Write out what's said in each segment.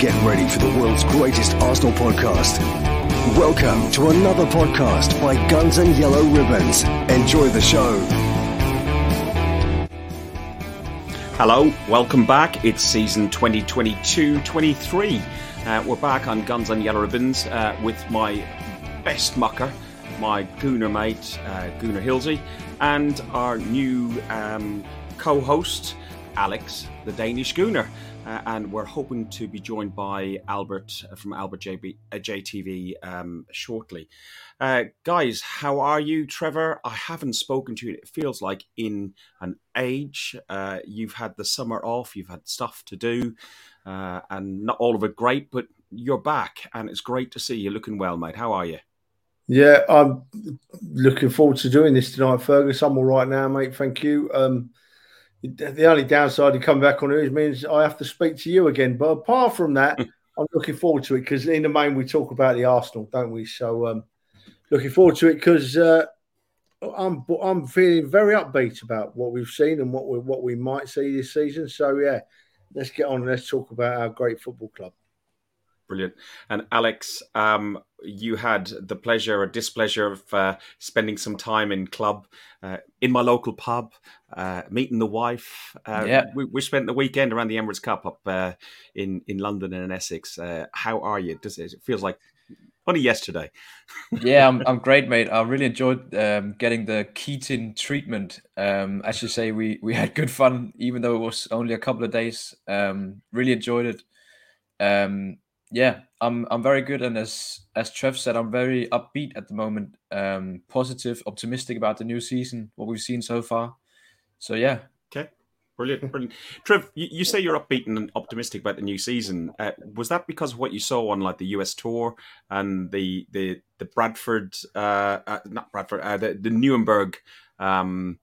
Get ready for the world's greatest Arsenal podcast. Welcome to another podcast by Guns and Yellow Ribbons. Enjoy the show. Hello, welcome back. It's season 2022 23. Uh, we're back on Guns and Yellow Ribbons uh, with my best mucker, my Gooner mate, uh, Gooner Hilsey, and our new um, co host, Alex, the Danish Gooner, Uh, and we're hoping to be joined by Albert from Albert JB, uh, JTV um, shortly. Uh, guys, how are you, Trevor? I haven't spoken to you. It feels like in an age. Uh, you've had the summer off. You've had stuff to do, uh, and not all of it great. But you're back, and it's great to see you looking well, mate. How are you? Yeah, I'm looking forward to doing this tonight, Fergus. I'm all right now, mate. Thank you. Um, the only downside to coming back on it means I have to speak to you again. But apart from that, I'm looking forward to it because in the main we talk about the Arsenal, don't we? So um, looking forward to it because uh, I'm I'm feeling very upbeat about what we've seen and what we what we might see this season. So yeah, let's get on and let's talk about our great football club. Brilliant. And Alex, um, you had the pleasure or displeasure of uh, spending some time in club, uh, in my local pub, uh, meeting the wife. Uh, yeah. We, we, spent the weekend around the Emirates Cup up uh, in, in London and in Essex. Uh, how are you? Does it, it feels like only yesterday. yeah, I'm, I'm great, mate. I really enjoyed um, getting the Keating treatment. Um, as you say, we, we had good fun, even though it was only a couple of days. Um, really enjoyed it. Um, yeah, I'm I'm very good, and as as Trev said, I'm very upbeat at the moment. Um, positive, optimistic about the new season, what we've seen so far. So yeah. Okay. Brilliant, brilliant. Trev, you, you say you're upbeat and optimistic about the new season. Uh, was that because of what you saw on like the US tour and the the the Bradford, uh, uh not Bradford, uh, the the Nuremberg, um,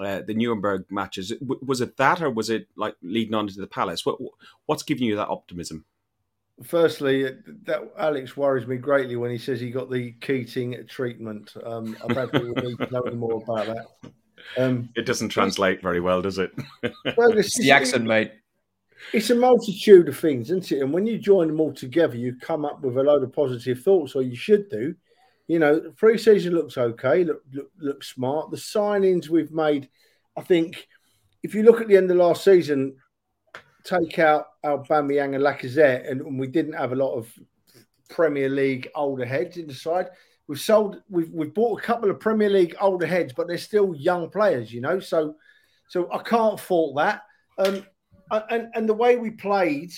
uh, the Nuremberg matches? Was it that, or was it like leading on to the Palace? What what's giving you that optimism? Firstly, that Alex worries me greatly when he says he got the Keating treatment. Um, I don't think we need to know any more about that. Um, it doesn't translate very well, does it? well, it's the accent, mate. It's a multitude of things, isn't it? And when you join them all together, you come up with a load of positive thoughts, or you should do. You know, the pre-season looks okay, look, look, looks smart. The signings we've made, I think, if you look at the end of last season, take out Aubameyang and Lacazette, and, and we didn't have a lot of Premier League older heads in the side. We've sold, we've we've bought a couple of Premier League older heads, but they're still young players, you know. So, so I can't fault that. Um, and and the way we played,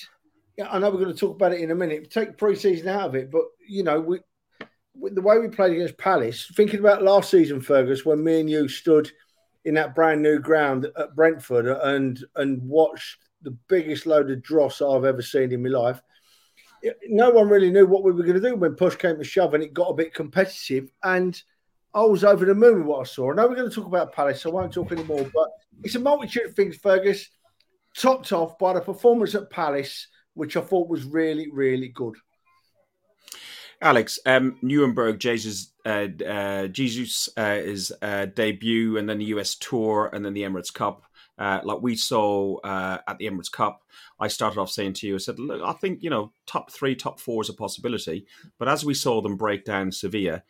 I know we're going to talk about it in a minute. Take pre-season out of it, but you know, we the way we played against Palace. Thinking about last season, Fergus, when me and you stood in that brand new ground at Brentford and and watched the biggest load of dross I've ever seen in my life. No one really knew what we were going to do when push came to shove and it got a bit competitive. And I was over the moon with what I saw. I know we're going to talk about Palace, so I won't talk anymore. But it's a multitude of things, Fergus, topped off by the performance at Palace, which I thought was really, really good. Alex, um, Nuremberg, Jesus, uh, uh, Jesus uh, is uh, debut, and then the US tour, and then the Emirates Cup. Uh, like we saw uh, at the Emirates Cup, I started off saying to you, I said, look, I think, you know, top three, top four is a possibility. But as we saw them break down Sevilla,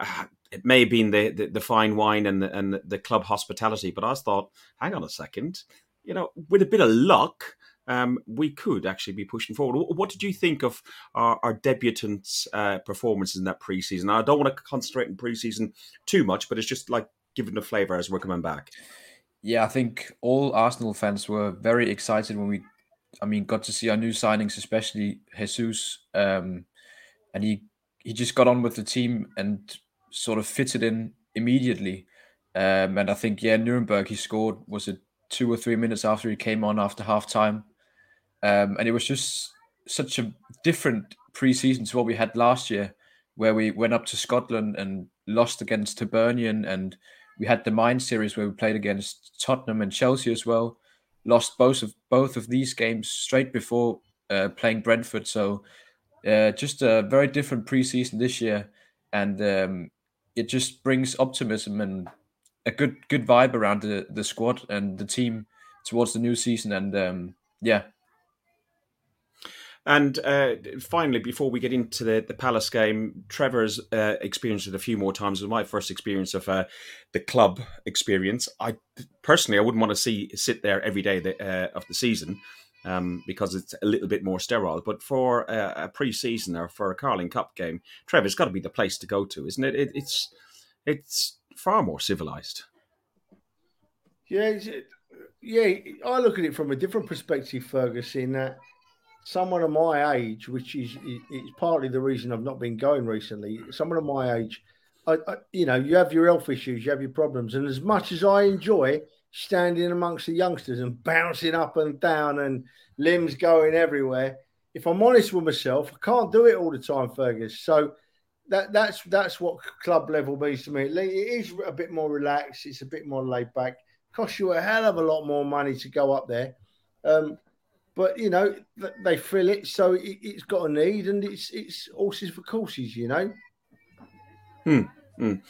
uh, it may have been the, the, the, fine wine and the, and the club hospitality, but I thought, hang on a second, you know, with a bit of luck, um, we could actually be pushing forward. What did you think of our, our debutants' uh, performances in that preseason? I don't want to concentrate in preseason too much, but it's just like giving a flavour as we're coming back. Yeah, I think all Arsenal fans were very excited when we, I mean, got to see our new signings, especially Jesus, um, and he he just got on with the team and sort of fitted in immediately. Um, and I think yeah, Nuremberg he scored was it two or three minutes after he came on after half time, um, and it was just such a different preseason to what we had last year, where we went up to Scotland and lost against Hibernian and we had the Mind series where we played against Tottenham and Chelsea as well. Lost both of both of these games straight before uh, playing Brentford. So uh, just a very different preseason this year, and um, it just brings optimism and a good good vibe around the the squad and the team towards the new season. And um, yeah, And uh, finally, before we get into the, the Palace game, Trevor's uh, experienced it a few more times. It was my first experience of uh, the club experience. I personally, I wouldn't want to see sit there every day uh, of the season um, because it's a little bit more sterile. But for a, a pre-season or for a Carling Cup game, Trevor's got to be the place to go to, isn't it? it it's it's far more civilized. Yeah, yeah. I look at it from a different perspective, Fergus. In that someone of my age, which is is partly the reason I've not been going recently. Someone of my age, I, I, you know, you have your health issues, you have your problems, and as much as I enjoy standing amongst the youngsters and bouncing up and down and limbs going everywhere, if I'm honest with myself, I can't do it all the time, Fergus. So that that's that's what club level means to me. It is a bit more relaxed. It's a bit more laid back. Costs you a hell of a lot more money to go up there. Um, but you know they fill it, so it, has got a need, and it's it's horses for courses, you know. Hmm. Mm.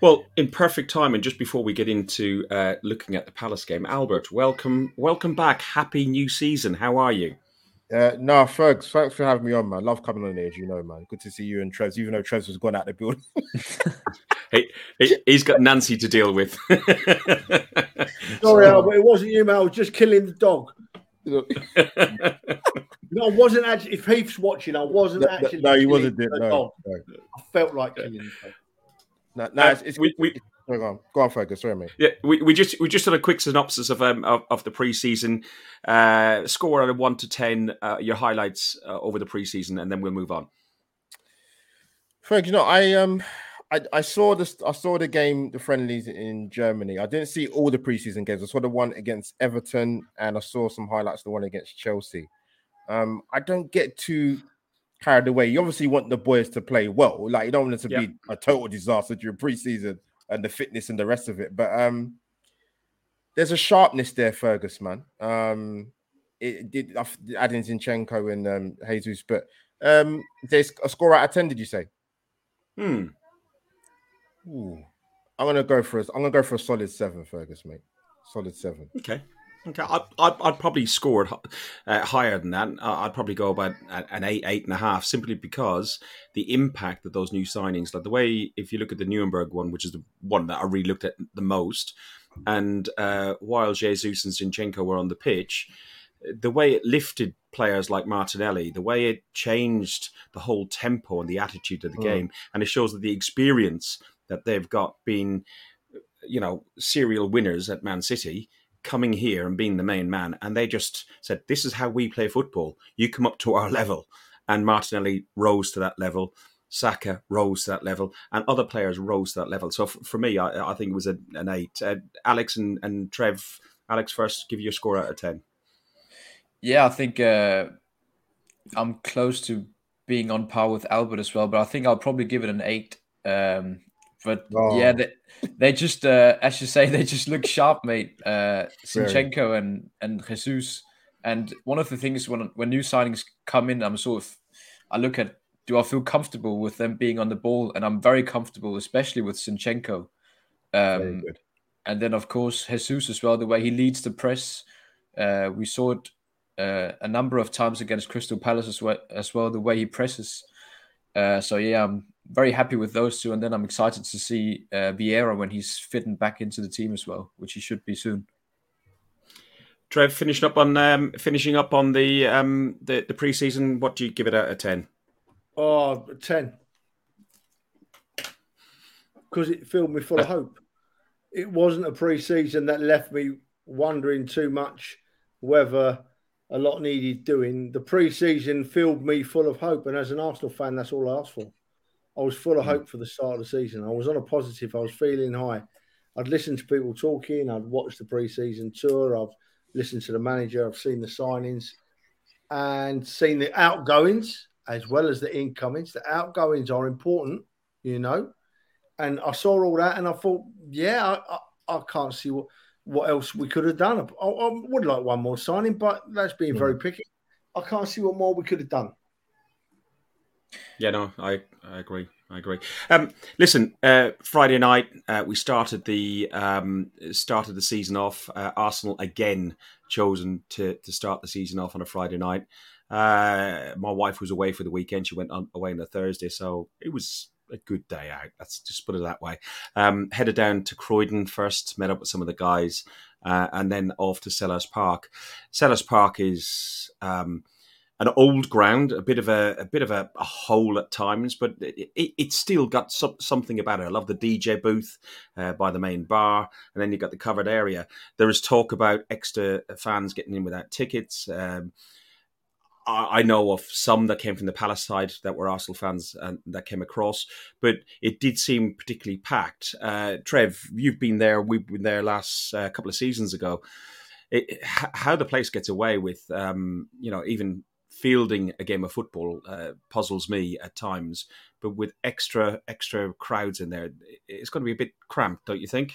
Well, in perfect time, and just before we get into uh, looking at the Palace game, Albert, welcome, welcome back. Happy new season. How are you? Uh, no, Fergs, thanks for having me on, man. Love coming on here, you know, man. Good to see you and Trevs, even though Trevs was gone out the building. he, he, has got Nancy to deal with. Sorry, Albert, it wasn't you, man. I was just killing the dog. no, I wasn't actually. If Heath's watching, I wasn't no, actually. No, he wasn't. No, no, I felt like killing. No, no, it's, it's, we, we, go on, go on, Fergus. Sorry, mate. Yeah, we, we just we just did a quick synopsis of um of, of the preseason uh, score out of one to ten. Uh, your highlights uh, over the preseason, and then we'll move on. Fergus, you know, I um I, I saw this. I saw the game, the friendlies in Germany. I didn't see all the preseason games. I saw the one against Everton, and I saw some highlights the one against Chelsea. Um, I don't get too carried away. You obviously want the boys to play well. Like you don't want it to yep. be a total disaster during preseason and the fitness and the rest of it. But um, there's a sharpness there, Fergus, man. Um, it did adding Zinchenko and um, Jesus, but um, there's a score out of ten. Did you say? Hmm. Ooh. I'm gonna go for a, I'm gonna go for a solid seven, Fergus, mate. Solid seven. Okay. Okay, I'd, I'd, I'd probably score uh, higher than that. I'd probably go about an eight, eight and a half, simply because the impact that those new signings, like the way, if you look at the Nuremberg one, which is the one that I really looked at the most, and uh, while Jesus and Zinchenko were on the pitch, the way it lifted players like Martinelli, the way it changed the whole tempo and the attitude of the mm. game, and it shows that the experience that they've got been, you know, serial winners at Man City coming here and being the main man. And they just said, This is how we play football. You come up to our level. And Martinelli rose to that level. Saka rose to that level, and other players rose to that level. So for me, I, I think it was a, an eight. Uh, Alex and, and Trev, Alex first, give you a score out of 10. Yeah, I think uh, I'm close to being on par with Albert as well, but I think I'll probably give it an eight. Um, but oh. yeah, they, they just, uh, as you say, they just look sharp, mate. Uh, Zinchenko and and Jesus. And one of the things when when new signings come in, I'm sort of, I look at, do I feel comfortable with them being on the ball? And I'm very comfortable, especially with Zinchenko. Um, and then of course Jesus as well, the way he leads the press. Uh, we saw it uh, a number of times against Crystal Palace as well, as well the way he presses. Uh, so yeah, I'm very happy with those two, and then I'm excited to see uh, Vieira when he's fitting back into the team as well, which he should be soon. Trev, finishing up on um, finishing up on the um, the, the preseason. What do you give it out of ten? Oh, 10. Because it filled me full of hope. It wasn't a pre-season that left me wondering too much whether a lot needed doing. The pre-season filled me full of hope, and as an Arsenal fan, that's all I asked for. I was full of hope for the start of the season. I was on a positive. I was feeling high. I'd listened to people talking. I'd watched the preseason tour. I've listened to the manager. I've seen the signings and seen the outgoings as well as the incomings. The outgoings are important, you know. And I saw all that and I thought, yeah, I, I, I can't see what, what else we could have done. I, I, would like one more signing, but that's being very picky. I can't see what more we could have done. Yeah, no, I, I agree. I agree. Um, listen, uh, Friday night uh, we started the um, started the season off. Uh, Arsenal again chosen to to start the season off on a Friday night. Uh, my wife was away for the weekend. She went on, away on a Thursday, so it was a good day out. Let's just put it that way. Um, headed down to Croydon first, met up with some of the guys, uh, and then off to Selhurst Park. Selhurst Park is um, an old ground, a bit of a, a bit of a, a hole at times, but it, it, it's still got some, something about it. I love the DJ booth uh, by the main bar, and then you've got the covered area. There is talk about extra fans getting in without tickets. Um, I know of some that came from the Palace side that were Arsenal fans and that came across, but it did seem particularly packed. Uh, Trev, you've been there. We've been there last uh, couple of seasons ago. It, how the place gets away with, um, you know, even fielding a game of football uh, puzzles me at times. But with extra extra crowds in there, it's going to be a bit cramped, don't you think?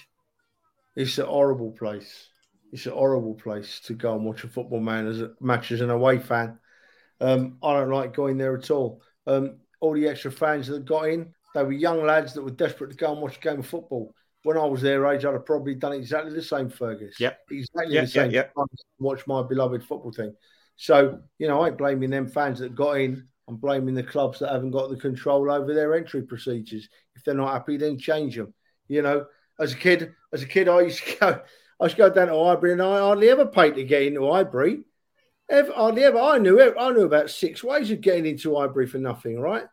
It's a horrible place. It's a horrible place to go and watch a football man as a, match as an away fan um, I don't like going there at all. Um, all the extra fans that got in, they were young lads that were desperate to go and watch a game of football. When I was their age, I'd have probably done exactly the same, Fergus. Yeah, exactly yep, the same. Yep, yep. Watch my beloved football team. So you know, I ain't blaming them fans that got in. I'm blaming the clubs that haven't got the control over their entry procedures. If they're not happy, then change them. You know, as a kid, as a kid, I used to go, I used to go down to Highbury, and I hardly ever paid to get into Highbury. Ever, hardly ever. I knew it. I knew about six ways of getting into Highbury for nothing, right?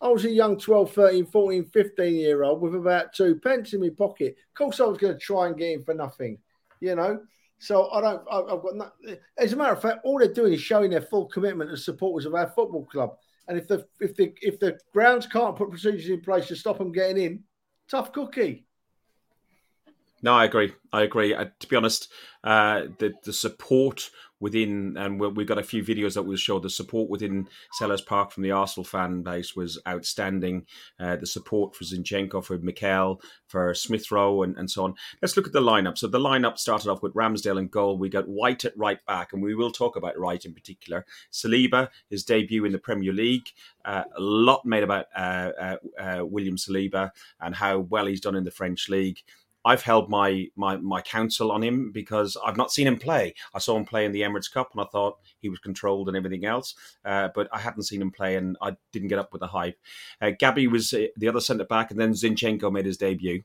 I was a young 12, 13, 14, 15 year old with about two pence in my pocket. Of course, I was going to try and get in for nothing, you know? So I don't, I, have got, no, as a matter of fact, all they're doing is showing their full commitment as supporters of our football club. And if the, if the, if the grounds can't put procedures in place to stop them getting in, tough cookie. No, I agree. I agree. Uh, to be honest, uh, the the support within, and we've got a few videos that will show the support within Selhurst Park from the Arsenal fan base was outstanding. Uh, the support for Zinchenko, for Mikel, for Smith Rowe, and, and so on. Let's look at the lineup. So the lineup started off with Ramsdale in goal. We got White at right back, and we will talk about White in particular. Saliba, his debut in the Premier League. Uh, a lot made about uh, uh, uh William Saliba and how well he's done in the French league. I've held my my my counsel on him because I've not seen him play. I saw him play in the Emirates Cup, and I thought he was controlled and everything else, uh, but I hadn't seen him play, and I didn't get up with the hype. Uh, Gabby was uh, the other centre back, and then Zinchenko made his debut.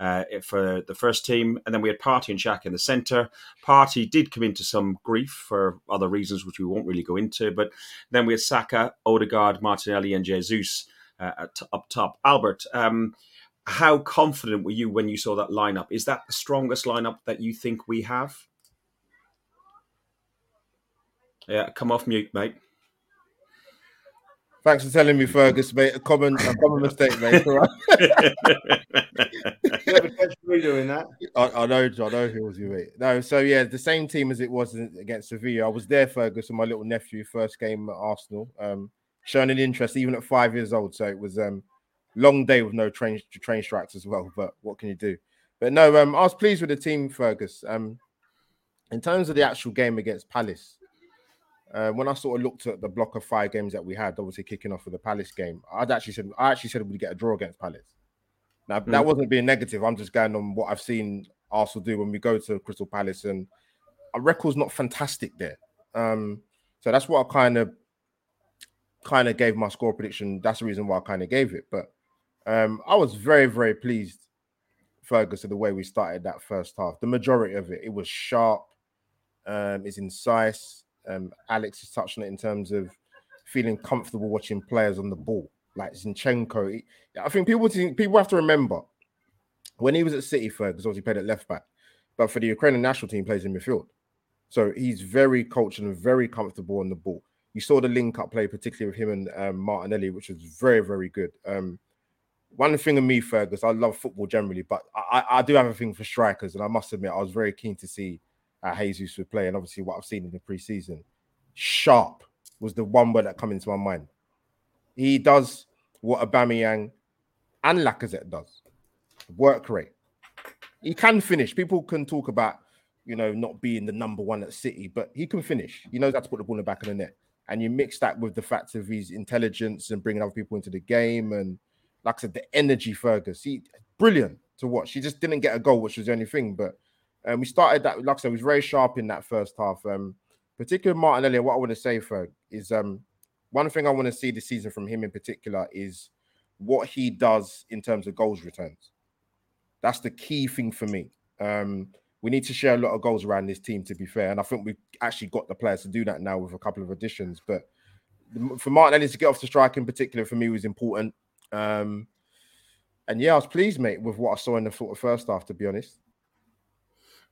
Uh, for the first team, and then we had Partey and Xhaka in the centre. Partey did come into some grief for other reasons, which we won't really go into. But then we had Saka, Odegaard, Martinelli, and Jesus uh, up top. Albert, um, how confident were you when you saw that lineup? Is that the strongest lineup that you think we have? Yeah, come off mute, mate. Thanks for telling me, Fergus, mate. A common, a common mistake, mate. All right. doing that. I, I, know, I know who was you, mate. No, so yeah, the same team as it was against Sevilla. I was there, Fergus, and my little nephew, first game at Arsenal, um, showing an interest even at five years old. So it was um, long day with no train to train strikes as well. But what can you do? But no, um, I was pleased with the team, Fergus. Um, in terms of the actual game against Palace, uh, when I sort of looked at the block of five games that we had, obviously kicking off with the Palace game, I'd actually said I actually said we'd get a draw against Palace. Now mm. that wasn't being negative. I'm just going on what I've seen Arsenal do when we go to Crystal Palace, and our record's not fantastic there. Um, so that's what I kind of kind of gave my score prediction. That's the reason why I kind of gave it. But um, I was very, very pleased, Fergus, with the way we started that first half. The majority of it, it was sharp, um, it's incisive. Um, Alex has touched on it in terms of feeling comfortable watching players on the ball, like Zinchenko. He, I think people people have to remember when he was at City, Fergus obviously played at left back, but for the Ukrainian national team, plays in midfield. So he's very coached and very comfortable on the ball. You saw the link up play, particularly with him and um, Martinelli, which was very, very good. Um, one thing of me, Fergus, I love football generally, but I, I do have a thing for strikers, and I must admit, I was very keen to see uh, Jesus would play, and obviously what I've seen in the preseason. Sharp was the one word that come into my mind. He does what Aubameyang and Lacazette does. Work rate. He can finish. People can talk about, you know, not being the number one at City, but he can finish. He knows how to put the ball in the back of the net. And you mix that with the fact of his intelligence and bringing other people into the game and like I said, the energy Fergus, he brilliant to watch. He just didn't get a goal, which was the only thing. But um, we started that, like I said, was very sharp in that first half. Um, particularly Martinelli. What I want to say, Ferg, is um one thing I want to see this season from him in particular is what he does in terms of goals returns. That's the key thing for me. Um, we need to share a lot of goals around this team, to be fair. And I think we've actually got the players to do that now with a couple of additions. But for Martinelli to get off the strike in particular for me was important. Um, and yeah, I was pleased, mate, with what I saw in the sort of first half, to be honest.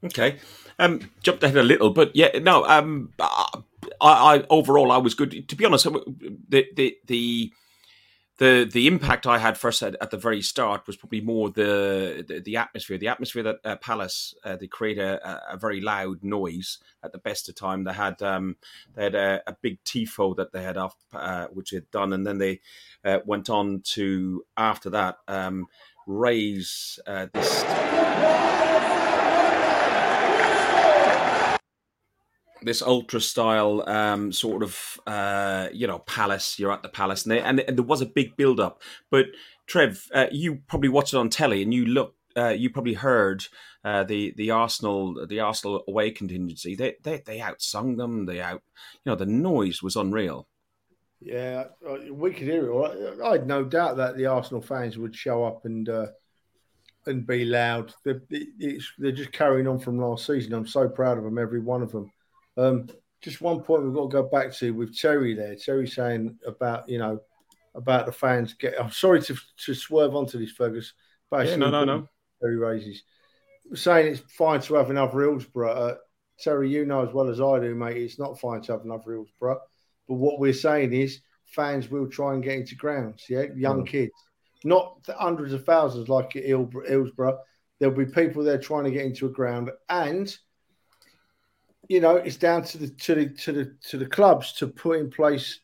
Okay, um, jumped ahead a little, but yeah, no. Um, I, I overall I was good. To be honest, the the the the the impact I had first at, at, the very start was probably more the the, the atmosphere. The atmosphere that uh, Palace uh, they create a, a, very loud noise at the best of time. They had um, they had a, a big tifo that they had off, uh, which they had done, and then they uh, went on to after that um, raise uh, this this ultra style um, sort of uh, you know palace. You're at the palace, and, they, and, and there was a big build up. But Trev, uh, you probably watched it on telly, and you look. Uh, you probably heard uh, the the Arsenal the Arsenal away contingency. They they they outsung them. They out you know the noise was unreal. Yeah, uh, we could hear it. I had no doubt that the Arsenal fans would show up and uh, and be loud. They're, they're just carrying on from last season. I'm so proud of them, every one of them. Um, just one point we've got to go back to with Terry there. Terry saying about you know about the fans get. I'm sorry to to swerve onto this, Fergus. But yeah, no, no, no. Terry raises saying it's fine to have another Hillsborough. Uh, Terry, you know as well as I do, mate. It's not fine to have another Hillsborough. But what we're saying is fans will try and get into grounds. Yeah, young mm. kids, not hundreds of thousands like at Hillsborough. There'll be people there trying to get into a ground, and you know, it's down to the to the to the to the clubs to put in place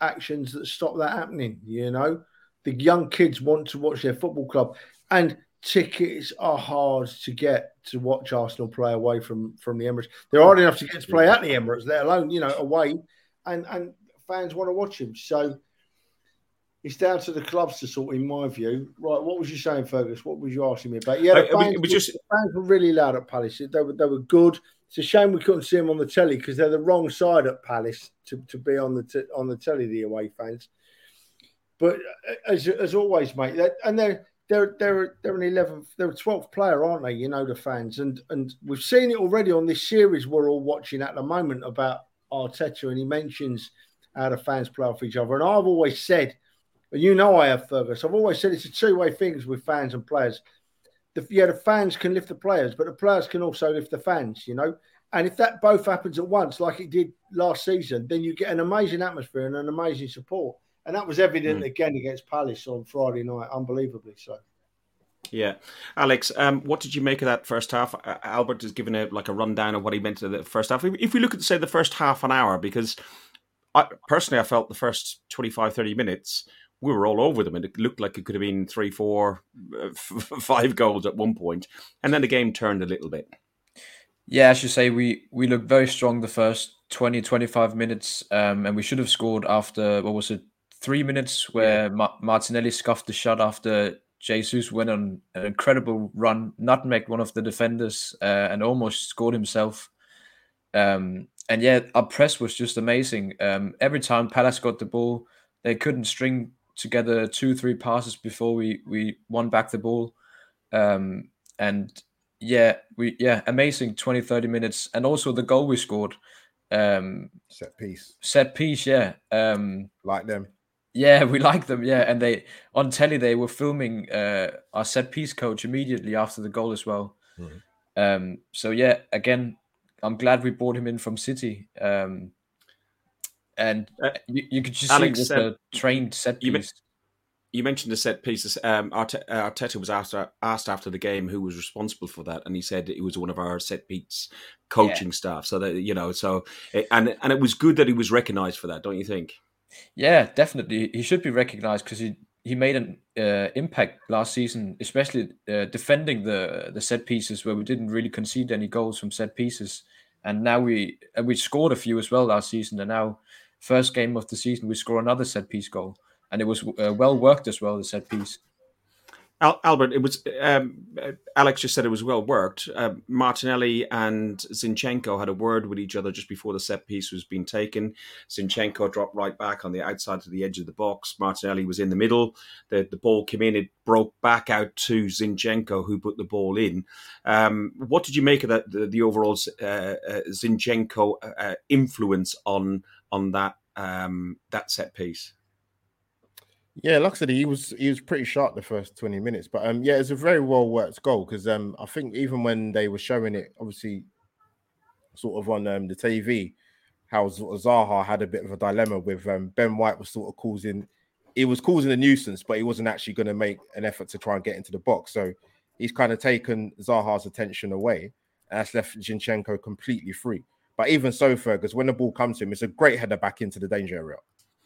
actions that stop that happening. You know, the young kids want to watch their football club, and tickets are hard to get to watch Arsenal play away from from the Emirates. They're hard enough to get to play at the Emirates, let alone you know away, and and fans want to watch him. So it's down to the clubs to sort, in my view. Right, what was you saying, Fergus? What was you asking me about? Yeah, the fans, we, just... the fans were really loud at Palace. They were they were good. It's a shame we couldn't see them on the telly because they're the wrong side at Palace to, to be on the on the telly. The away fans, but uh, as, as always, mate, and they're they're they're they're an eleventh, they're a twelfth player, aren't they? You know the fans, and and we've seen it already on this series we're all watching at the moment about Arteta, and he mentions how the fans play off each other. And I've always said, and you know I have, Fergus, I've always said it's a two way thing with fans and players the, yeah, the fans can lift the players, but the players can also lift the fans, you know. And if that both happens at once, like it did last season, then you get an amazing atmosphere and an amazing support. And that was evident mm. again against Palace on Friday night, unbelievably so. Yeah, Alex, um, what did you make of that first half? Uh, Albert has given a like a rundown of what he meant to the first half. If we look at say the first half an hour, because I, personally I felt the first 25, 30 minutes we were all over them, and it looked like it could have been three, four, uh, five goals at one point, and then the game turned a little bit. Yeah, as you say, we we looked very strong the first 20, 25 minutes, um, and we should have scored after what was it, three minutes where yeah. Ma- Martinelli scuffed the shot after Jesus went on an incredible run, nutmegged one of the defenders, uh, and almost scored himself. Um, and yeah, our press was just amazing. Um, every time Palace got the ball, they couldn't string together two, three passes before we we won back the ball. Um, and yeah, we yeah, amazing 20, 30 minutes. And also the goal we scored. Um set piece. Set piece, yeah. Um like them. Yeah, we like them, yeah. And they on telly they were filming uh our set piece coach immediately after the goal as well. Mm-hmm. Um so yeah, again, I'm glad we brought him in from City. Um and uh, you, you, could just Alex, see with the trained set piece. You, you mentioned the set pieces. Um, Arteta was asked asked after the game who was responsible for that, and he said it was one of our set piece coaching yeah. staff. So that you know, so and and it was good that he was recognised for that, don't you think? Yeah, definitely. He should be recognised because he he made an uh, impact last season, especially uh, defending the the set pieces where we didn't really concede any goals from set pieces, and now we we scored a few as well last season, and now first game of the season, we score another set piece goal, and it was uh, well worked as well. The set piece. Al- Albert, it was um, Alex just said it was well worked. Uh, Martinelli and Zinchenko had a word with each other just before the set piece was being taken. Zinchenko dropped right back on the outside to the edge of the box. Martinelli was in the middle. The the ball came in. It broke back out to Zinchenko, who put the ball in. Um, what did you make of that? The, the overall uh, uh, Zinchenko uh, influence on on that um, that set piece? Yeah, like I said, he was he was pretty sharp the first 20 minutes. But um yeah, it's a very well worked goal because um I think even when they were showing it, obviously sort of on um, the TV, how Zaha had a bit of a dilemma with um, Ben White was sort of causing he was causing a nuisance, but he wasn't actually going to make an effort to try and get into the box. So he's kind of taken Zaha's attention away, and that's left Zinchenko completely free. But even so, Fergus, when the ball comes to him, it's a great header back into the danger area.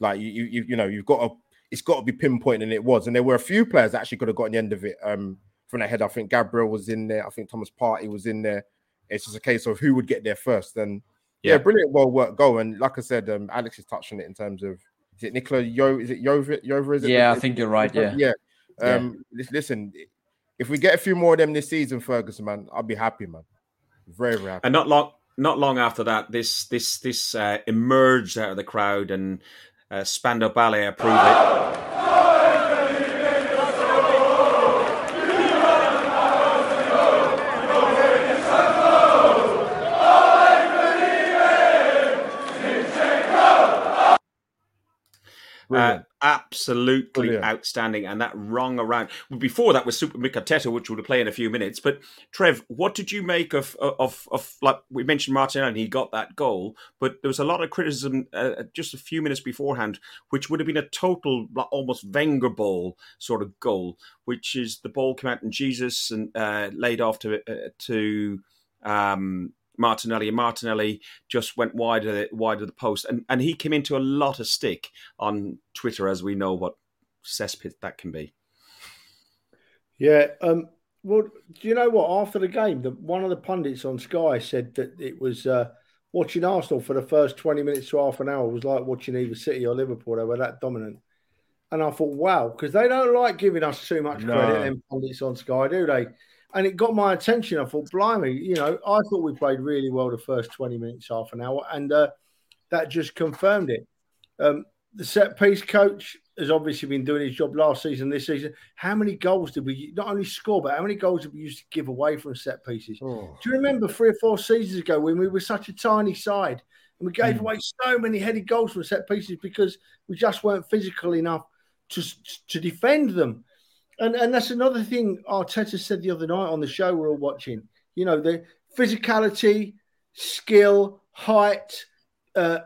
Like you, you, you know, you've got to it's got to be pinpoint, and it was. And there were a few players that actually could have gotten the end of it um, from that head. I think Gabriel was in there. I think Thomas Partey was in there. It's just a case of who would get there first. And yeah, yeah brilliant, well worked goal. And like I said, um, Alex is touching it in terms of is it Nicola Yo? Is it Yover? Yover? Is it? Yeah, I think you're right. Yeah, yeah. Um, yeah. listen, if we get a few more of them this season, Ferguson, man, I'll be happy, man. Very, very happy. And not long, not long after that, this this this uh, emerged out of the crowd and uh, Spandau Ballet approve it. Uh, absolutely Brilliant. outstanding, and that rung around. Before that was Super Micateta, which we'll play in a few minutes. But Trev, what did you make of of of like we mentioned Martinelli? and he got that goal, but there was a lot of criticism uh, just a few minutes beforehand, which would have been a total almost Wenger ball sort of goal, which is the ball came out and Jesus and uh, laid off to uh, to um, Martinelli, and Martinelli just went wide of the, wide of the post, and and he came into a lot of stick on Twitter, as we know what cesspit that can be. Yeah. Um, well, do you know what? After the game, the, one of the pundits on Sky said that it was uh, watching Arsenal for the first twenty minutes to half an hour was like watching either City or Liverpool. They were that dominant. And I thought, wow, because they don't like giving us too much credit, no. pundits on Sky, do they? And it got my attention. I thought, blimey, you know, I thought we played really well the first 20 minutes, half an hour, and uh, that just confirmed it. Um, the set piece coach has obviously been doing his job last season, this season. How many goals did we not only score, but how many goals did we used to give away from set pieces? Oh. Do you remember three or four seasons ago when we were such a tiny side and we gave mm. away so many headed goals from set pieces because we just weren't physical enough to, to defend them? And and that's another thing Arteta said the other night on the show we are all watching. You know, the physicality, skill, height, uh,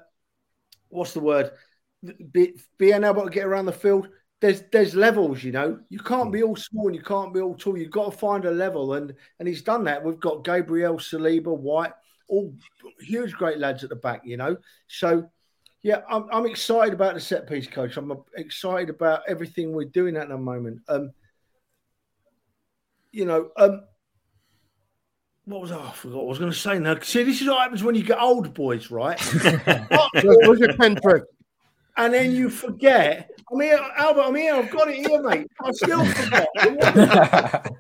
what's the word? Be, being able to get around the field. There's there's levels, you know. You can't be all small and you can't be all tall. You've got to find a level, and and he's done that. We've got Gabriel, Saliba, White, all huge, great lads at the back, you know. So yeah, I'm, I'm excited about the set piece coach. I'm excited about everything we're doing at the moment. Um, you know, um, what was oh, I forgot what I was going to say now. See, this is what happens when you get old, boys, right? What's your pen trick? And then you forget. I'm here, Albert. I'm here. I've got it here, mate. I still forget.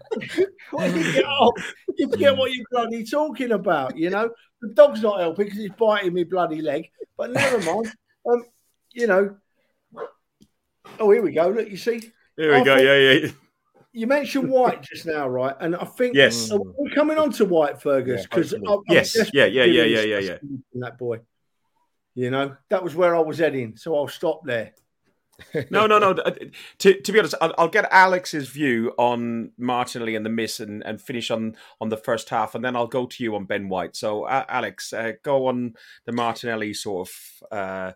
when you get old, you forget what you're bloody talking about. You know, the dog's not helping because he's biting me bloody leg. But never mind. Um, you know. Oh, here we go. Look, you see. Here we I go. Thought, yeah, yeah you mentioned White just now, right? And I think yes, we're coming on to White Fergus because yeah, yes, yeah, yeah, yeah, yeah, yeah, yeah. That boy, you know, that was where I was heading, so I'll stop there. no, no, no. Uh, to, to be honest, I'll, I'll, get Alex's view on Martinelli and the miss, and, and finish on on the first half, and then I'll go to you on Ben White. So, uh, Alex, uh, go on the Martinelli sort of uh,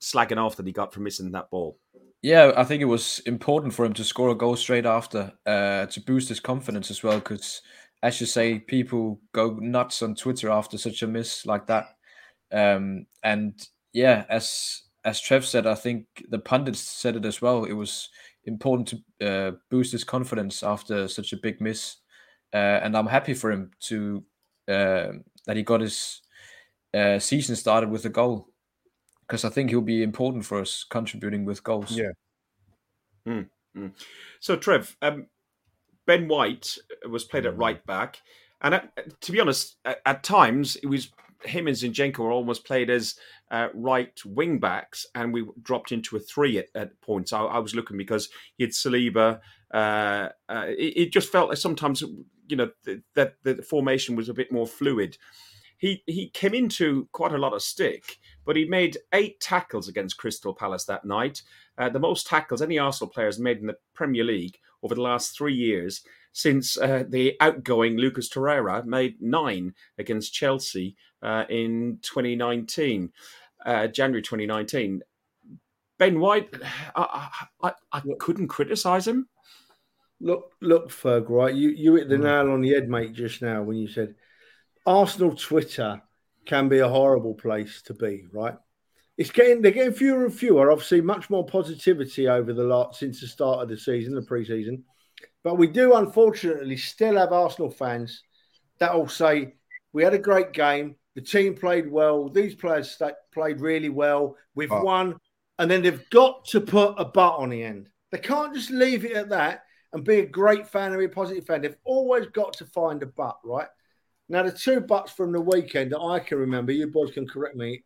slagging off that he got for missing that ball. Yeah, I think it was important for him to score a goal straight after uh, to boost his confidence as well. Because, as you say, people go nuts on Twitter after such a miss like that. Um, and yeah, as as Trev said, I think the pundits said it as well. It was important to uh, boost his confidence after such a big miss, uh, and I'm happy for him to uh, that he got his uh, season started with a goal because I think he'll be important for us contributing with goals. Yeah. Mm, mm. So, Trev, um, Ben White was played at right back, and at, to be honest, at, at, times it was him and Zinchenko were almost played as uh, right wing backs, and we dropped into a three at, at points. I, I, was looking because he had Saliba. Uh, uh, it, it, just felt like sometimes you know that the, the formation was a bit more fluid. He he came into quite a lot of stick, but he made eight tackles against Crystal Palace that night, uh, the most tackles any Arsenal player has made in the Premier League over the last three years since uh, the outgoing Lucas Torreira made nine against Chelsea uh, in 2019, uh, January 2019. Ben White, I, I, I couldn't criticise him. Look, look, Ferg, right? You you hit the mm. nail on the head, mate, just now when you said Arsenal Twitter can be a horrible place to be, right? It's getting they're getting fewer and fewer. Obviously, much more positivity over the lot since the start of the season, the preseason. But we do unfortunately still have Arsenal fans that will say we had a great game, the team played well, these players played really well, we've oh. won, and then they've got to put a but on the end. They can't just leave it at that and be a great fan and be a positive fan. They've always got to find a but, right? Now, the two buts from the weekend that I can remember, you boys can correct me,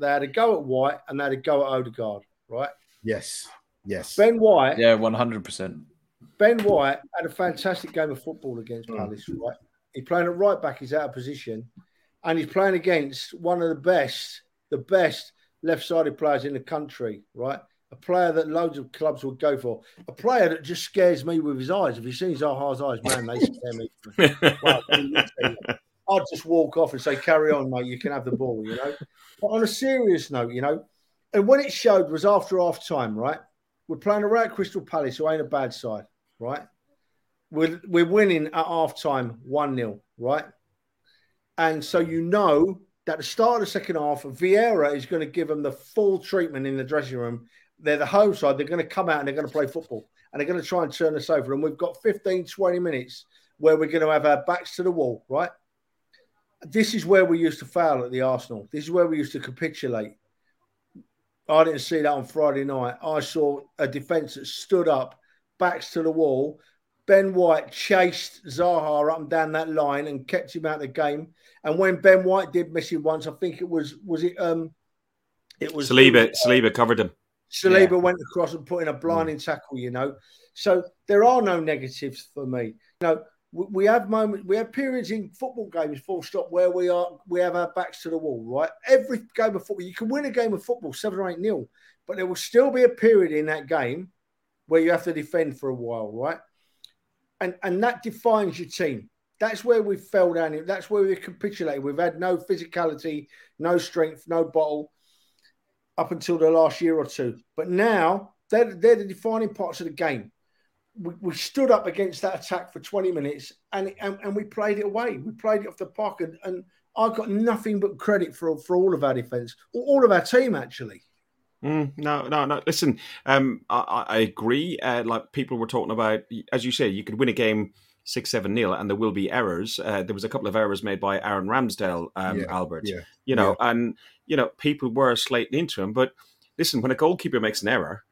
they had a go at White and they had a go at Odegaard, right? Yes. Yes. Ben White. Yeah, 100%. Ben White had a fantastic game of football against mm. Palace, right? He's playing at right back, he's out of position, and he's playing against one of the best, the best left sided players in the country, right? A player that loads of clubs would go for. A player that just scares me with his eyes. If you see Zaha's eyes, man, they scare me. I'd just walk off and say, "Carry on, mate. You can have the ball." You know. But on a serious note, you know, and when it showed was after half time, right? We're playing around Crystal Palace, who ain't a bad side, right? We're we're winning at half time, one 0 right? And so you know that the start of the second half, Vieira is going to give them the full treatment in the dressing room. They're the home side. They're going to come out and they're going to play football and they're going to try and turn us over. And we've got 15, 20 minutes where we're going to have our backs to the wall, right? this is where we used to fail at the Arsenal. This is where we used to capitulate. I didn't see that on Friday night. I saw a defence that stood up, backs to the wall. Ben White chased Zaha up and down that line and kept him out of the game. And when Ben White did miss him once, I think it was was it um it was Saliba. Uh, Saliba covered him. Saliba yeah. went across and put in a blinding mm. tackle. You know, so there are no negatives for me. You know, we have moments, we have periods in football games, full stop, where we are, we have our backs to the wall, right? Every game of football, you can win a game of football seven or eight nil, but there will still be a period in that game where you have to defend for a while, right? And and that defines your team. That's where we fell down. That's where we capitulated. We've had no physicality, no strength, no bottle up until the last year or two. But now they're, they're the defining parts of the game we, we stood up against that attack for 20 minutes and, and, and we played it away. We played it off the park, and, and I got nothing but credit for for all of our defence, all of our team actually. Mm, no, no, no. Listen, um, I, I agree. Uh, like people were talking about, as you say, you could win a game six, seven nil, and there will be errors. Uh, there was a couple of errors made by Aaron Ramsdale, um, yeah, Albert. Yeah, you know, yeah. and you know, people were slating into him. But listen, when a goalkeeper makes an error,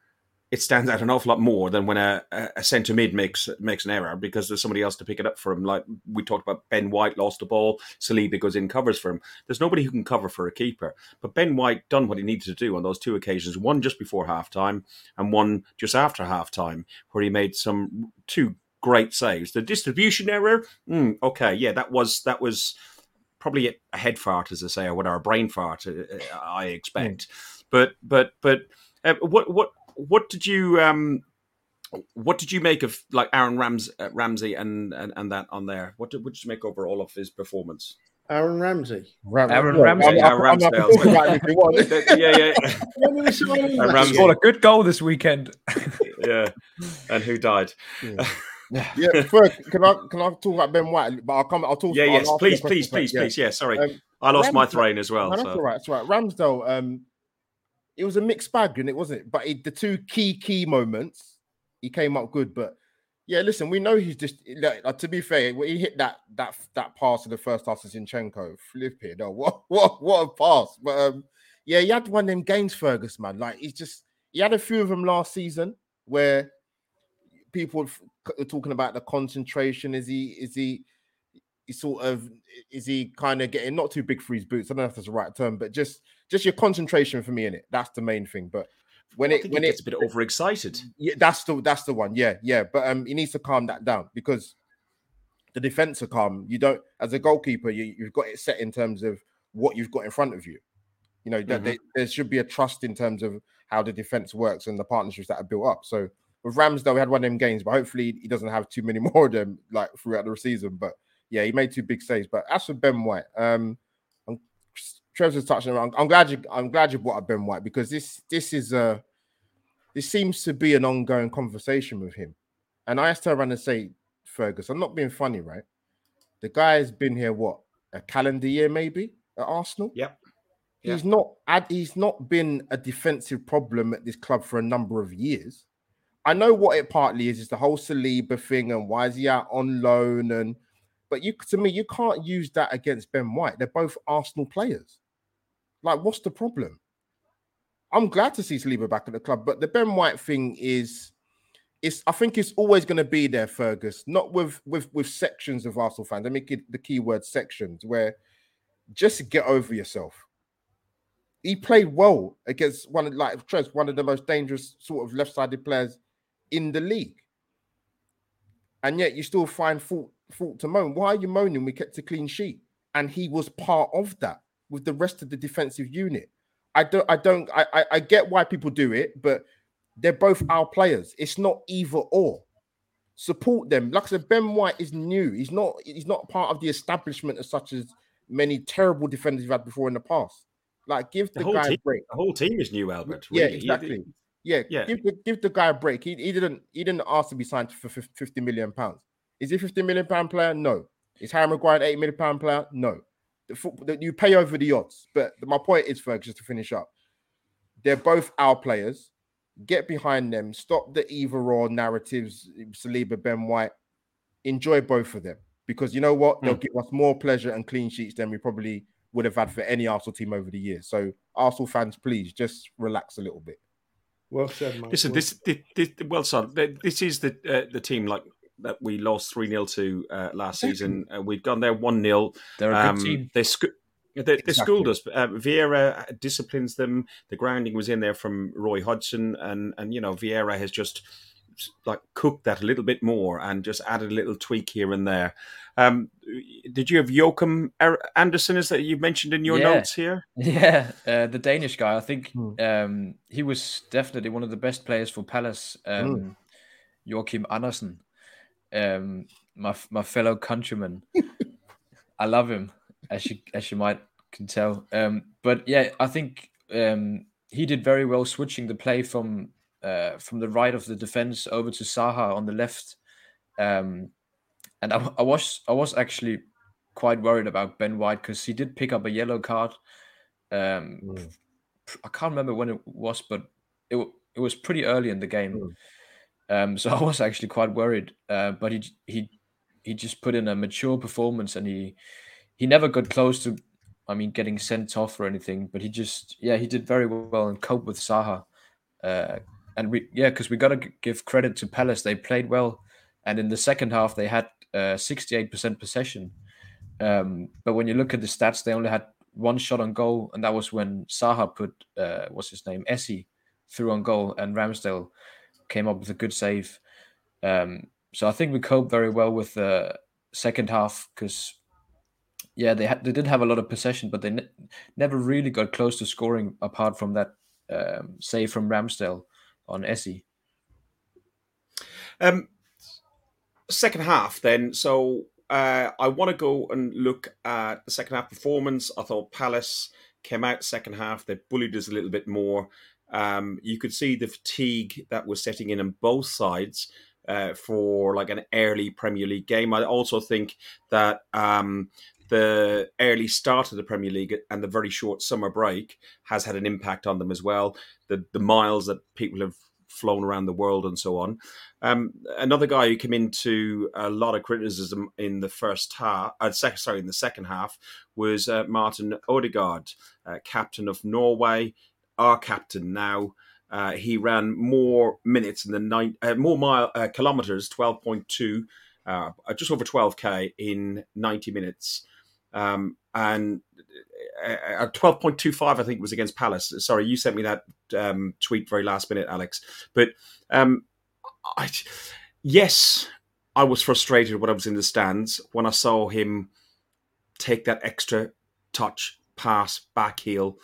it stands out an awful lot more than when a, a centre mid makes makes an error because there's somebody else to pick it up for him. Like we talked about, Ben White lost the ball, Saliba goes in covers for him. There's nobody who can cover for a keeper. But Ben White done what he needed to do on those two occasions, one just before half time and one just after half time, where he made some two great saves. The distribution error, mm, okay, yeah, that was that was probably a head fart, as I say, or whatever, a brain fart, uh, uh, I expect. Mm. But but but uh, what what what did you um, what did you make of like Aaron Rams, uh, Ramsey and, and and that on there? What did, what did you make overall of his performance? Aaron Ramsey. Ram- Aaron Ramsey. I'm, Aaron Ramsey. yeah, yeah. yeah. scored a good goal this weekend. yeah, and who died? Yeah. Yeah, first, can I can I talk about Ben White? But I'll come. I'll talk. Yeah, yes, please, please, please, please. Yeah, sorry, um, I lost Ramsdale, my train as well. No, that's so. all right. That's all right. Ramsdale. Um, it was a mixed bag, and it wasn't. But it, the two key key moments, he came up good. But yeah, listen, we know he's just like, to be fair, when he hit that that that pass in the first half to Zinchenko, flip it. Oh, what what what a pass! But um, yeah, he had one of them games, Fergus, man. Like he's just he had a few of them last season where people c- talking about the concentration. Is he? Is he? He sort of is he kind of getting not too big for his boots? I don't know if that's the right term, but just just your concentration for me in it. That's the main thing. But when it when he it gets a bit overexcited. yeah, that's the that's the one. Yeah, yeah. But um, he needs to calm that down because the defense are calm. You don't, as a goalkeeper, you, you've got it set in terms of what you've got in front of you. You know that Mhm. they, there should be a trust in terms of how the defense works and the partnerships that are built up. So with Ramsdale, we had one of them games, but hopefully he doesn't have too many more of them like throughout the season. But yeah, he made two big saves. But as for Ben White, um, I'm, Trevor's touching around. I'm glad you. I'm glad you brought up Ben White because this this is a this seems to be an ongoing conversation with him. And I asked to around and say, Fergus, I'm not being funny, right? The guy has been here what a calendar year, maybe at Arsenal. Yep. Yeah. He's not he's not been a defensive problem at this club for a number of years. I know what it partly is, is the whole Saliba thing and why is he out on loan and but you to me, you can't use that against Ben White. They're both Arsenal players. Like, what's the problem? I'm glad to see Saliba back at the club, but the Ben White thing is, it's I think it's always going to be there, Fergus. Not with with with sections of Arsenal fans. I make it the key word: sections where just get over yourself. He played well against one of like Trez, one of the most dangerous sort of left-sided players in the league, and yet you still find fault fault to moan. Why are you moaning? We kept a clean sheet, and he was part of that with the rest of the defensive unit. I don't, I don't, I, I, I get why people do it, but they're both our players. It's not either or. Support them. Like I said, Ben White is new. He's not, he's not part of the establishment as such as many terrible defenders you've had before in the past. Like, give The the, whole guy team- a break. The whole team is new, Albert. Yeah, really. exactly. Yeah, Yeah. Give the give the guy a break. He, he didn't he didn't ask to be signed for fifty million pounds. Is he fifty million pound player? No. Is Harry Maguire an eight million pound player? No. The you pay over the odds. But my point is, Fergus, just to finish up, they're both our players. Get behind them. Stop the either or narratives. Saliba, Ben White. Enjoy both of them because you know what? They'll hmm. give us more pleasure and clean sheets than we probably would have had for any Arsenal team over the years. So, Arsenal fans, please just relax a little bit. Well said, mate. Listen, this, this, this well, son, this is the uh, the team like that we lost three 0 to uh, last season. Uh, we've gone there one 0 They're a good team. They, sco- they, they schooled us. Uh, Vieira disciplines them. The grounding was in there from Roy Hodgson, and and you know Vieira has just like cooked that a little bit more and just added a little tweak here and there. Um, did you have Joachim Er- Andersen? Is that you mentioned in your Yeah. notes here? Yeah, uh, the Danish guy. I think Hmm. um, he was definitely one of the best players for Palace. Um, Hmm. Joachim Andersen, um, my my fellow countryman. I love him, as you as you might can tell. Um, but yeah, I think um, he did very well switching the play from uh, from the right of the defense over to Zaha on the left. Um, and I, I was I was actually quite worried about Ben White because he did pick up a yellow card. Um, Mm. I can't remember when it was, but it it was pretty early in the game. Mm. Um, so I was actually quite worried. Uh, but he he he just put in a mature performance, and he he never got close to, I mean, getting sent off or anything. But he just yeah he did very well and cope with Zaha. Uh, and we yeah because we got to give credit to Palace. They played well, and in the second half they had uh, 68% possession. Um, but when you look at the stats, they only had one shot on goal, and that was when Zaha put uh, what's his name Eze through on goal, and Ramsdale came up with a good save. Um, so I think we coped very well with the second half because yeah, they they did have a lot of possession, but they ne- never really got close to scoring apart from that um, save from Ramsdale on Eze. Um, second half, then. So uh, I want to go and look at the second half performance. I thought Palace came out second half. They bullied us a little bit more. Um, you could see the fatigue that was setting in on both sides uh, for like an early Premier League game. I also think that um, the early start of the Premier League and the very short summer break has had an impact on them as well. The the miles that people have flown around the world and so on. Um, another guy who came into a lot of criticism in the first half, uh, sec- sorry, in the second half, was uh, Martin Odegaard, uh, captain of Norway, our captain now. Uh, he ran more minutes in the nine, uh, more mile uh, kilometers, twelve point two, just over twelve k in ninety minutes, um, and uh, point two five, I think, was against Palace. Sorry, you sent me that um, tweet very last minute, Alex. But um, I, yes, I was frustrated when I was in the stands when I saw him take that extra touch, pass, back heel.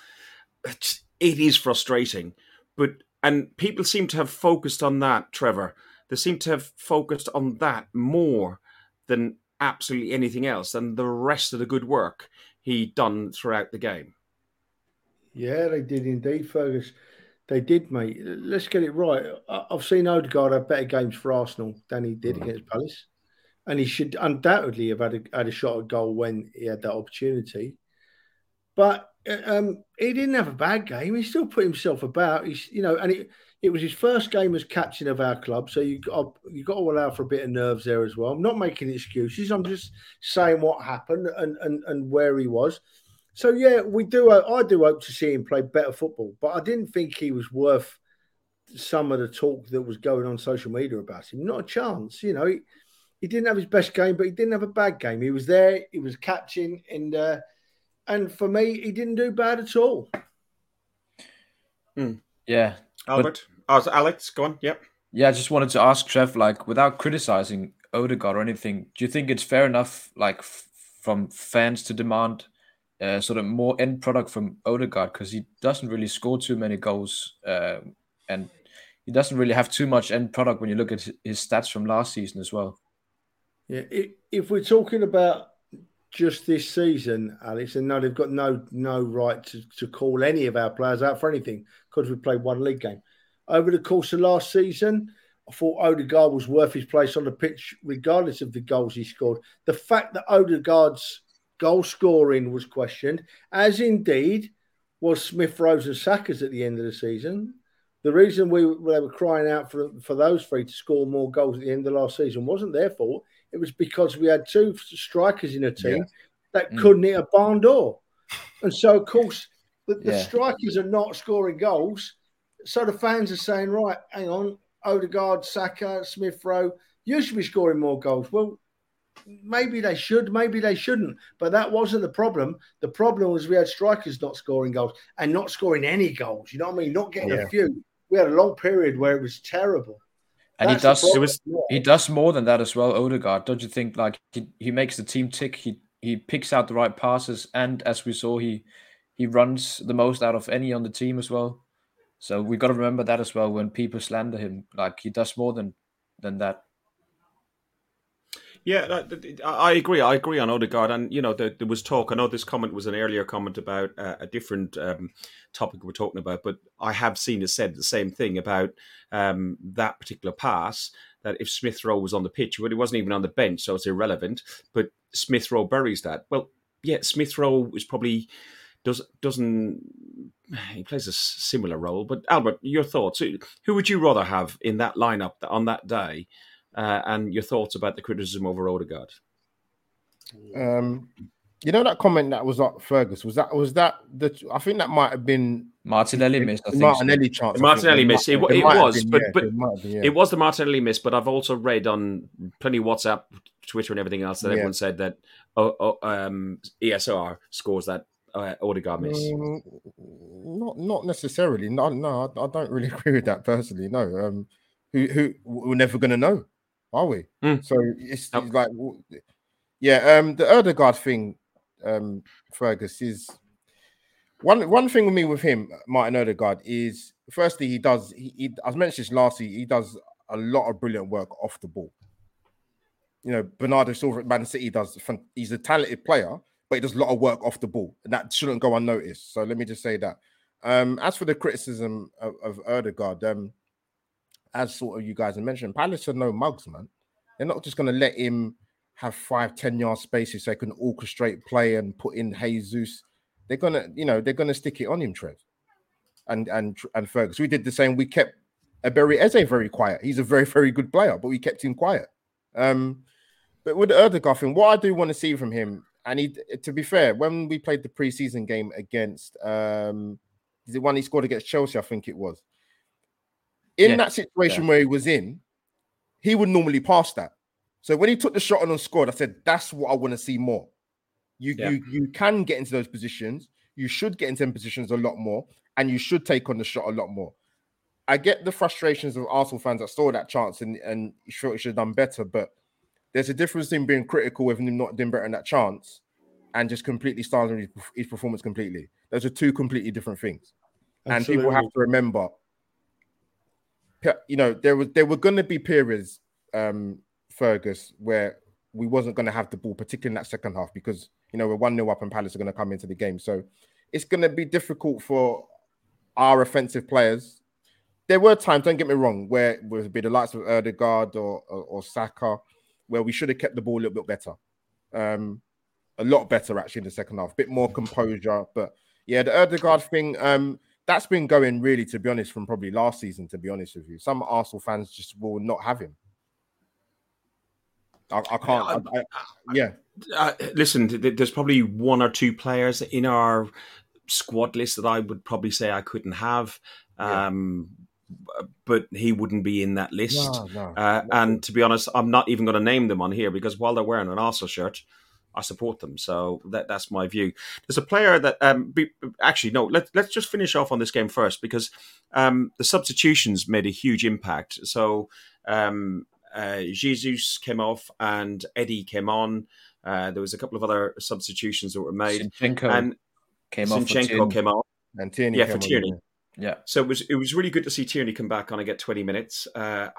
It is frustrating, but and people seem to have focused on that, Trevor. They seem to have focused on that more than absolutely anything else, than the rest of the good work he'd done throughout the game. Yeah, they did indeed, Fergus. They did, mate. Let's get it right. I've seen Odegaard have better games for Arsenal than he did mm. against Palace, and he should undoubtedly have had a, had a shot at goal when he had that opportunity. But uh, um, he didn't have a bad game. He still put himself about. He's, you know, and it, it was his first game as captain of our club, so you got you got to allow for a bit of nerves there as well. I'm not making excuses. I'm just saying what happened and and, and where he was. So yeah, we do. I do hope to see him play better football, but I didn't think he was worth some of the talk that was going on social media about him. Not a chance. You know, he, he didn't have his best game, but he didn't have a bad game. He was there. He was catching, and uh, and for me, he didn't do bad at all. Mm. Yeah, Albert. But, oh, Alex, go on. Yep. Yeah, I just wanted to ask Trev, like, without criticizing Odegaard or anything, do you think it's fair enough, like, f- from fans to demand? uh, sort of more end product from Odegaard because he doesn't really score too many goals uh, and he doesn't really have too much end product when you look at his stats from last season as well. Yeah, if we're talking about just this season, Alex, and no, they've got no no right to, to call any of our players out for anything because we played one league game. Over the course of last season, I thought Odegaard was worth his place on the pitch, regardless of the goals he scored. The fact that Odegaard's goal scoring was questioned, as indeed was Smith Rowe's and Saka's at the end of the season. The reason we they were crying out for for those three to score more goals at the end of last season wasn't their fault. It was because we had two strikers in a team yeah. that mm. couldn't hit a barn door, and so of course the, the yeah. strikers are not scoring goals. So the fans are saying, right, hang on, Odegaard, Saka, Smith Rowe, you should be scoring more goals. Well, maybe they should, maybe they shouldn't. But that wasn't the problem. The problem was we had strikers not scoring goals and not scoring any goals. You know what I mean? Not getting yeah. a few. We had a long period where it was terrible. And That's he does it was, he does more than that as well, Odegaard. Don't you think like he, he makes the team tick, he he picks out the right passes, and as we saw, he he runs the most out of any on the team as well. So we've got to remember that as well when people slander him. Like he does more than than that. Yeah, I agree. I agree on Odegaard, and you know there, there was talk. I know this comment was an earlier comment about uh, a different um, topic we're talking about, but I have seen it said the same thing about um, that particular pass. That if Smith Rowe was on the pitch, but he wasn't even on the bench, so it's irrelevant. But Smith Rowe buries that. Well, yeah, Smith Rowe is probably does doesn't he plays a similar role. But Albert, your thoughts? Who would you rather have in that lineup on that day? Uh, and your thoughts about the criticism over Odegaard. Um, you know that comment that was up Fergus was that was that the I think that might have been Martinelli missed. I think Martinelli so. chance. Martinelli missed. It, it, it was, been, but yeah, but it, been, yeah. it, was the Martinelli miss. But I've also read on plenty of WhatsApp, Twitter, and everything else that yeah. everyone said that oh, oh, um, ESR scores that uh, Odegaard miss. Mm, not not necessarily. No, no, I, I, don't really agree with that personally. No, um, who who we're never going to know are we? Mm. So it's, it's, like, yeah, um, the Odegaard thing, um, Fergus is one one thing with me with him, Martin Odegaard is firstly he does he, he as mentioned this last year, he does a lot of brilliant work off the ball. You know, Bernardo Silva at Man City does he's a talented player, but he does a lot of work off the ball, and that shouldn't go unnoticed. So let me just say that. Um, as for the criticism of, of Odegaard, um, as sort of you guys have mentioned, Palace are no mugs, man. They're not just going to let him have five, 10 yard spaces so they can orchestrate play and put in Jesus. They're gonna, you know, they're gonna stick it on him, Trev. And and and Fergus. We did the same. We kept Eberechi Eze very quiet. He's a very, very good player, but we kept him quiet. Um, but with Odegaard thing, what I do want to see from him, and he to be fair, when we played the preseason game against um is it one he scored against Chelsea, I think it was In Yeah, that situation where he was in, he would normally pass that. So when he took the shot on and scored, I said, "That's what I want to see more." You Yeah. you you can get into those positions. You should get into them positions a lot more, and you should take on the shot a lot more. I get the frustrations of Arsenal fans that saw that chance and and you felt he should have done better, but there's a difference in being critical with him not doing better in that chance and just completely styling his, his performance completely. Those are two completely different things. And people have to remember, pe- you know, there was there were going to be periods, um, Fergus, where we wasn't going to have the ball, particularly in that second half, because you know we're one 0 up and Palace are going to come into the game. So it's going to be difficult for our offensive players. There were times, don't get me wrong, where it would be the likes of Odegaard or, or or Saka, where we should have kept the ball a little bit better, um, a lot better actually in the second half, a bit more composure. But yeah, the Odegaard thing, um, that's been going really, to be honest, from probably last season. To be honest with you, some Arsenal fans just will not have him. I, I can't. I, I, yeah, Uh, listen, th- th- there's probably one or two players in our squad list that I would probably say I couldn't have. Yeah. Um, but he wouldn't be in that list. no, no. Uh, and to be honest, I'm not even going to name them on here because while they're wearing an Arsenal shirt, I support them. So that, that's my view. There's a player that um, be, actually no. Let, let's just finish off on this game first because um, the substitutions made a huge impact. So um, uh, Jesus came off and Eddie came on. Uh, there was a couple of other substitutions that were made, Zinchenko and came off for Zinchenko Tierney. came on. and Tierney Yeah, came for on, Tierney. Yeah, So it was it was really good to see Tierney come back on and get 20 minutes. Uh,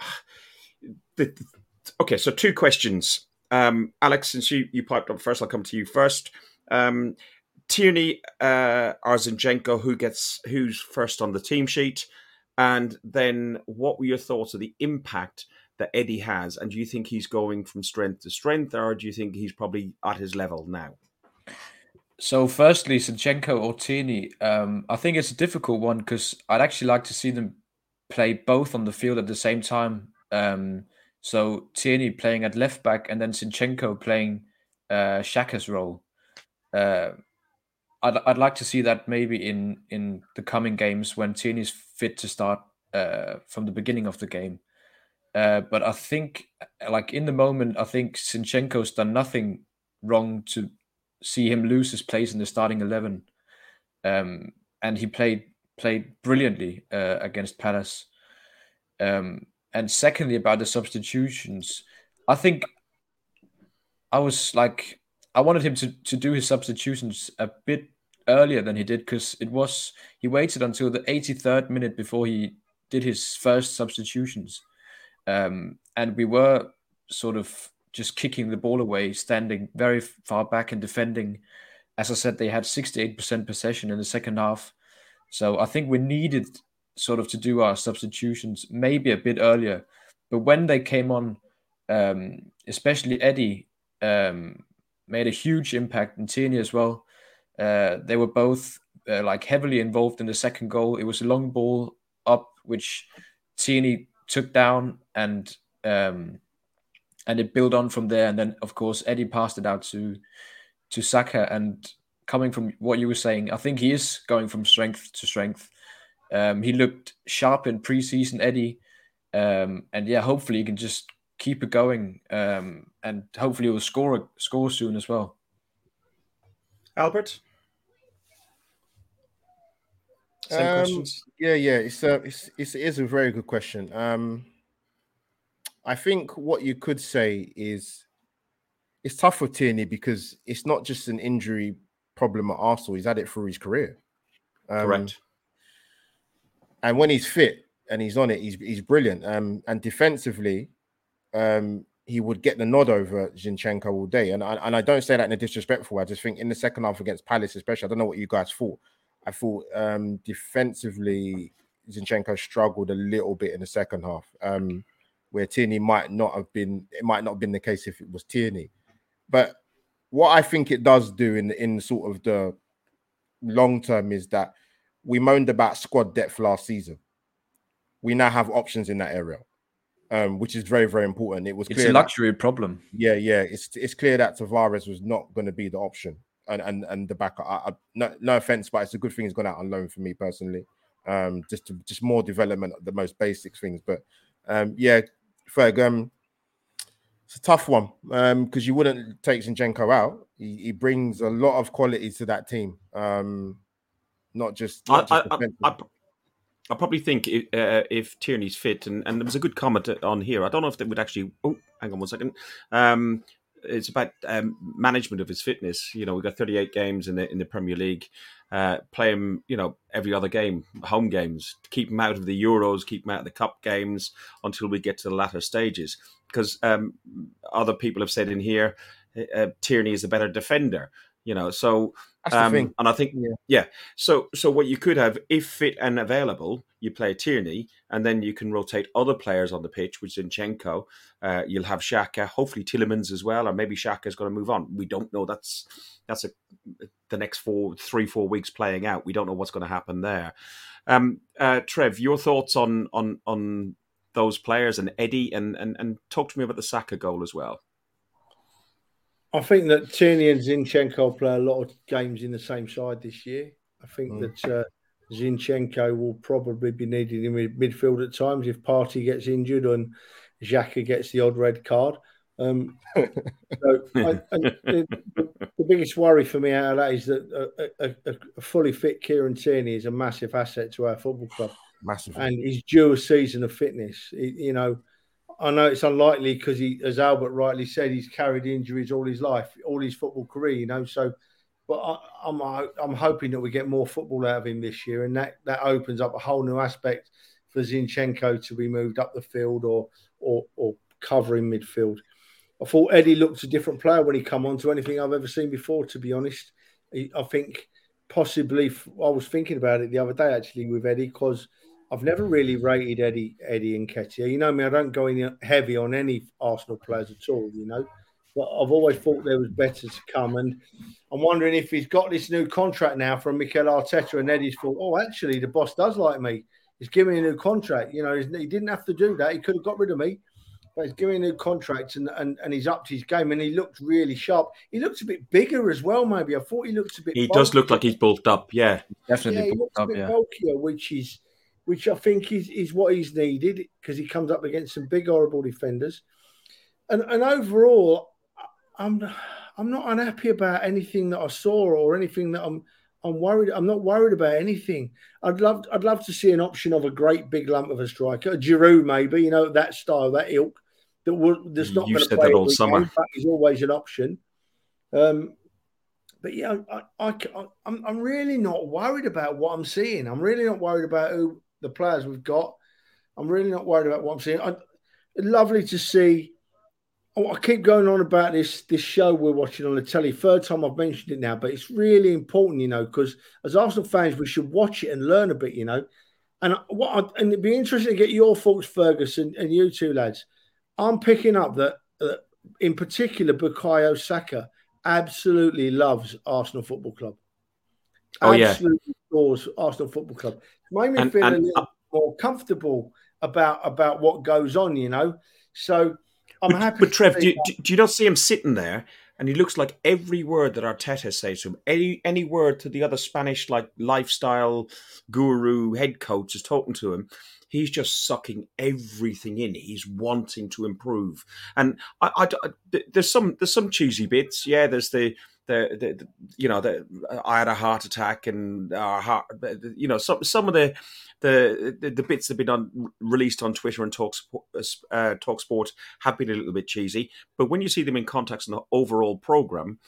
the, the- okay, so two questions. Um, Alex, since you, you piped up first, I'll come to you first. Um, Tierney uh, who gets who's first on the team sheet? And then what were your thoughts of the impact that Eddie has? And do you think he's going from strength to strength, or do you think he's probably at his level now? So, firstly, Zinchenko or Tierney, um, I think it's a difficult one because I'd actually like to see them play both on the field at the same time. Um, so, Tierney playing at left back and then Zinchenko playing uh, Xhaka's role. Uh, I'd, I'd like to see that maybe in, in the coming games when Tierney's fit to start uh, from the beginning of the game. Uh, but I think, like in the moment, I think Zinchenko's done nothing wrong to see him lose his place in the starting eleven, um, and he played played brilliantly uh, against Palace. Um, and secondly, about the substitutions, I think I was like I wanted him to to do his substitutions a bit earlier than he did because it was he waited until the 83rd minute before he did his first substitutions, um, and we were sort of just kicking the ball away, standing very far back and defending. As I said, they had 68% possession in the second half. So I think we needed sort of to do our substitutions maybe a bit earlier. But when they came on, um, especially Eddie, um, made a huge impact, and Tierney as well. Uh, they were both uh, like heavily involved in the second goal. It was a long ball up, which Tierney took down, and um, and it built on from there. And then, of course, Eddie passed it out to to Saka. And coming from what you were saying, I think he is going from strength to strength. Um, he looked sharp in preseason, Eddie, um, and yeah, hopefully he can just keep it going, um, and hopefully he'll score a score soon as well. Albert, same Um, questions. Yeah, yeah, it's a, it's, it's it is a very good question. Um, I think what you could say is it's tough for Tierney because it's not just an injury problem at Arsenal; he's had it through his career. Um, Correct. And when he's fit and he's on it, he's he's brilliant. Um, and defensively, um, he would get the nod over Zinchenko all day. And I, and I don't say that in a disrespectful way. I just think in the second half against Palace, especially, I don't know what you guys thought. I thought um, defensively, Zinchenko struggled a little bit in the second half, um, where Tierney might not have been. It might not have been the case if it was Tierney. But what I think it does do in in sort of the long term is that we moaned about squad depth last season. We now have options in that area, um, which is very very important. It was It's a that- luxury problem. yeah, yeah. It's it's clear that Tavares was not going to be the option, and and and the backup. I, I, no, no offense, but it's a good thing he's gone out on loan for me personally. Um, just to, just more development, the most basic things. But um, yeah, Ferg, um, it's a tough one um because you wouldn't take Zinchenko out. He, he, brings a lot of quality to that team. Um, not just. Not I, just I, I, I, probably think uh, if Tierney's fit, and, and there was a good comment on here. I don't know if they would actually. Oh, hang on one second. Um, it's about um, management of his fitness. You know, we've got 38 games in the in the Premier League. Uh, play him, you know, every other game, home games. Keep him out of the Euros, keep him out of the Cup games until we get to the latter stages. Because um, other people have said in here, uh, Tierney is a better defender. You know, so um, and I think yeah. yeah. So so what you could have, if fit and available, you play Tierney, and then you can rotate other players on the pitch, which is Zinchenko. Uh, you'll have Xhaka hopefully Tielemans as well, or maybe Xhaka is going to move on. We don't know. That's that's a, the next four, three, four weeks playing out. We don't know what's going to happen there. Um, uh, Trev, your thoughts on on on those players and Eddie, and and and talk to me about the Saka goal as well. I think that Tierney and Zinchenko play a lot of games in the same side this year. I think mm. that uh, Zinchenko will probably be needed in midfield at times if Partey gets injured and Xhaka gets the odd red card. Um, so I, the, the, biggest worry for me out of that is that a, a, a, fully fit Kieran Tierney is a massive asset to our football club. Massive, and he's due a season of fitness. He, you know, I know it's unlikely because he, as Albert rightly said, he's carried injuries all his life, all his football career. You know, so but I, am I'm, I'm hoping that we get more football out of him this year, and that that opens up a whole new aspect for Zinchenko to be moved up the field or or, or covering midfield. I thought Eddie looked a different player when he come on to anything I've ever seen before. To be honest, I think possibly I was thinking about it the other day actually with Eddie because I've never really rated Eddie Eddie and Nketiah. You know me, I don't go in heavy on any Arsenal players at all. You know, but I've always thought there was better to come. And I'm wondering if he's got this new contract now from Mikel Arteta, and Eddie's thought, oh, actually, the boss does like me. He's giving me a new contract. You know, he didn't have to do that. He could have got rid of me, but he's giving me a new contract, and, and and he's upped his game, and he looked really sharp. He looks a bit bigger as well. Maybe I thought he looked a bit. He bulkier. does look like he's bulked up. Yeah, definitely. Yeah, he looks up, a bit yeah. bulkier, which is which I think is, is what he's needed because he comes up against some big, horrible defenders. And, and overall, I'm I'm not unhappy about anything that I saw or anything that I'm I'm worried. I'm not worried about anything. I'd love I'd love to see an option of a great big lump of a striker, a Giroud maybe, you know, that style, that ilk. That would that's not going to play You said that all summer. Game, is always an option. Um, but yeah, I, I, I, I'm I'm really not worried about what I'm seeing. I'm really not worried about who the players we've got. I'm really not worried about what I'm seeing. I, lovely to see. Oh, I keep going on about this this show we're watching on the telly. Third time I've mentioned it now, but it's really important, you know, because as Arsenal fans, we should watch it and learn a bit, you know. And what I, and it'd be interesting to get your thoughts, Ferguson, and you two lads. I'm picking up that, uh, in particular, Bukayo Saka absolutely loves Arsenal Football Club. Oh absolutely yeah, adores Arsenal Football Club made me and, feel and, a little uh, more comfortable about about what goes on, you know. So I'm but, happy. But Trev, do, do, do, you not see him sitting there? And he looks like every word that Arteta says to him, any any word to the other Spanish like lifestyle guru head coach is talking to him, he's just sucking everything in. He's wanting to improve, and I, I, I, there's some there's some cheesy bits. Yeah, there's the the, the, you know the I had a heart attack and our heart you know some some of the the the, bits that have been on, released on Twitter and Talk uh, Talk Sport have been a little bit cheesy, but when you see them in context in the overall program,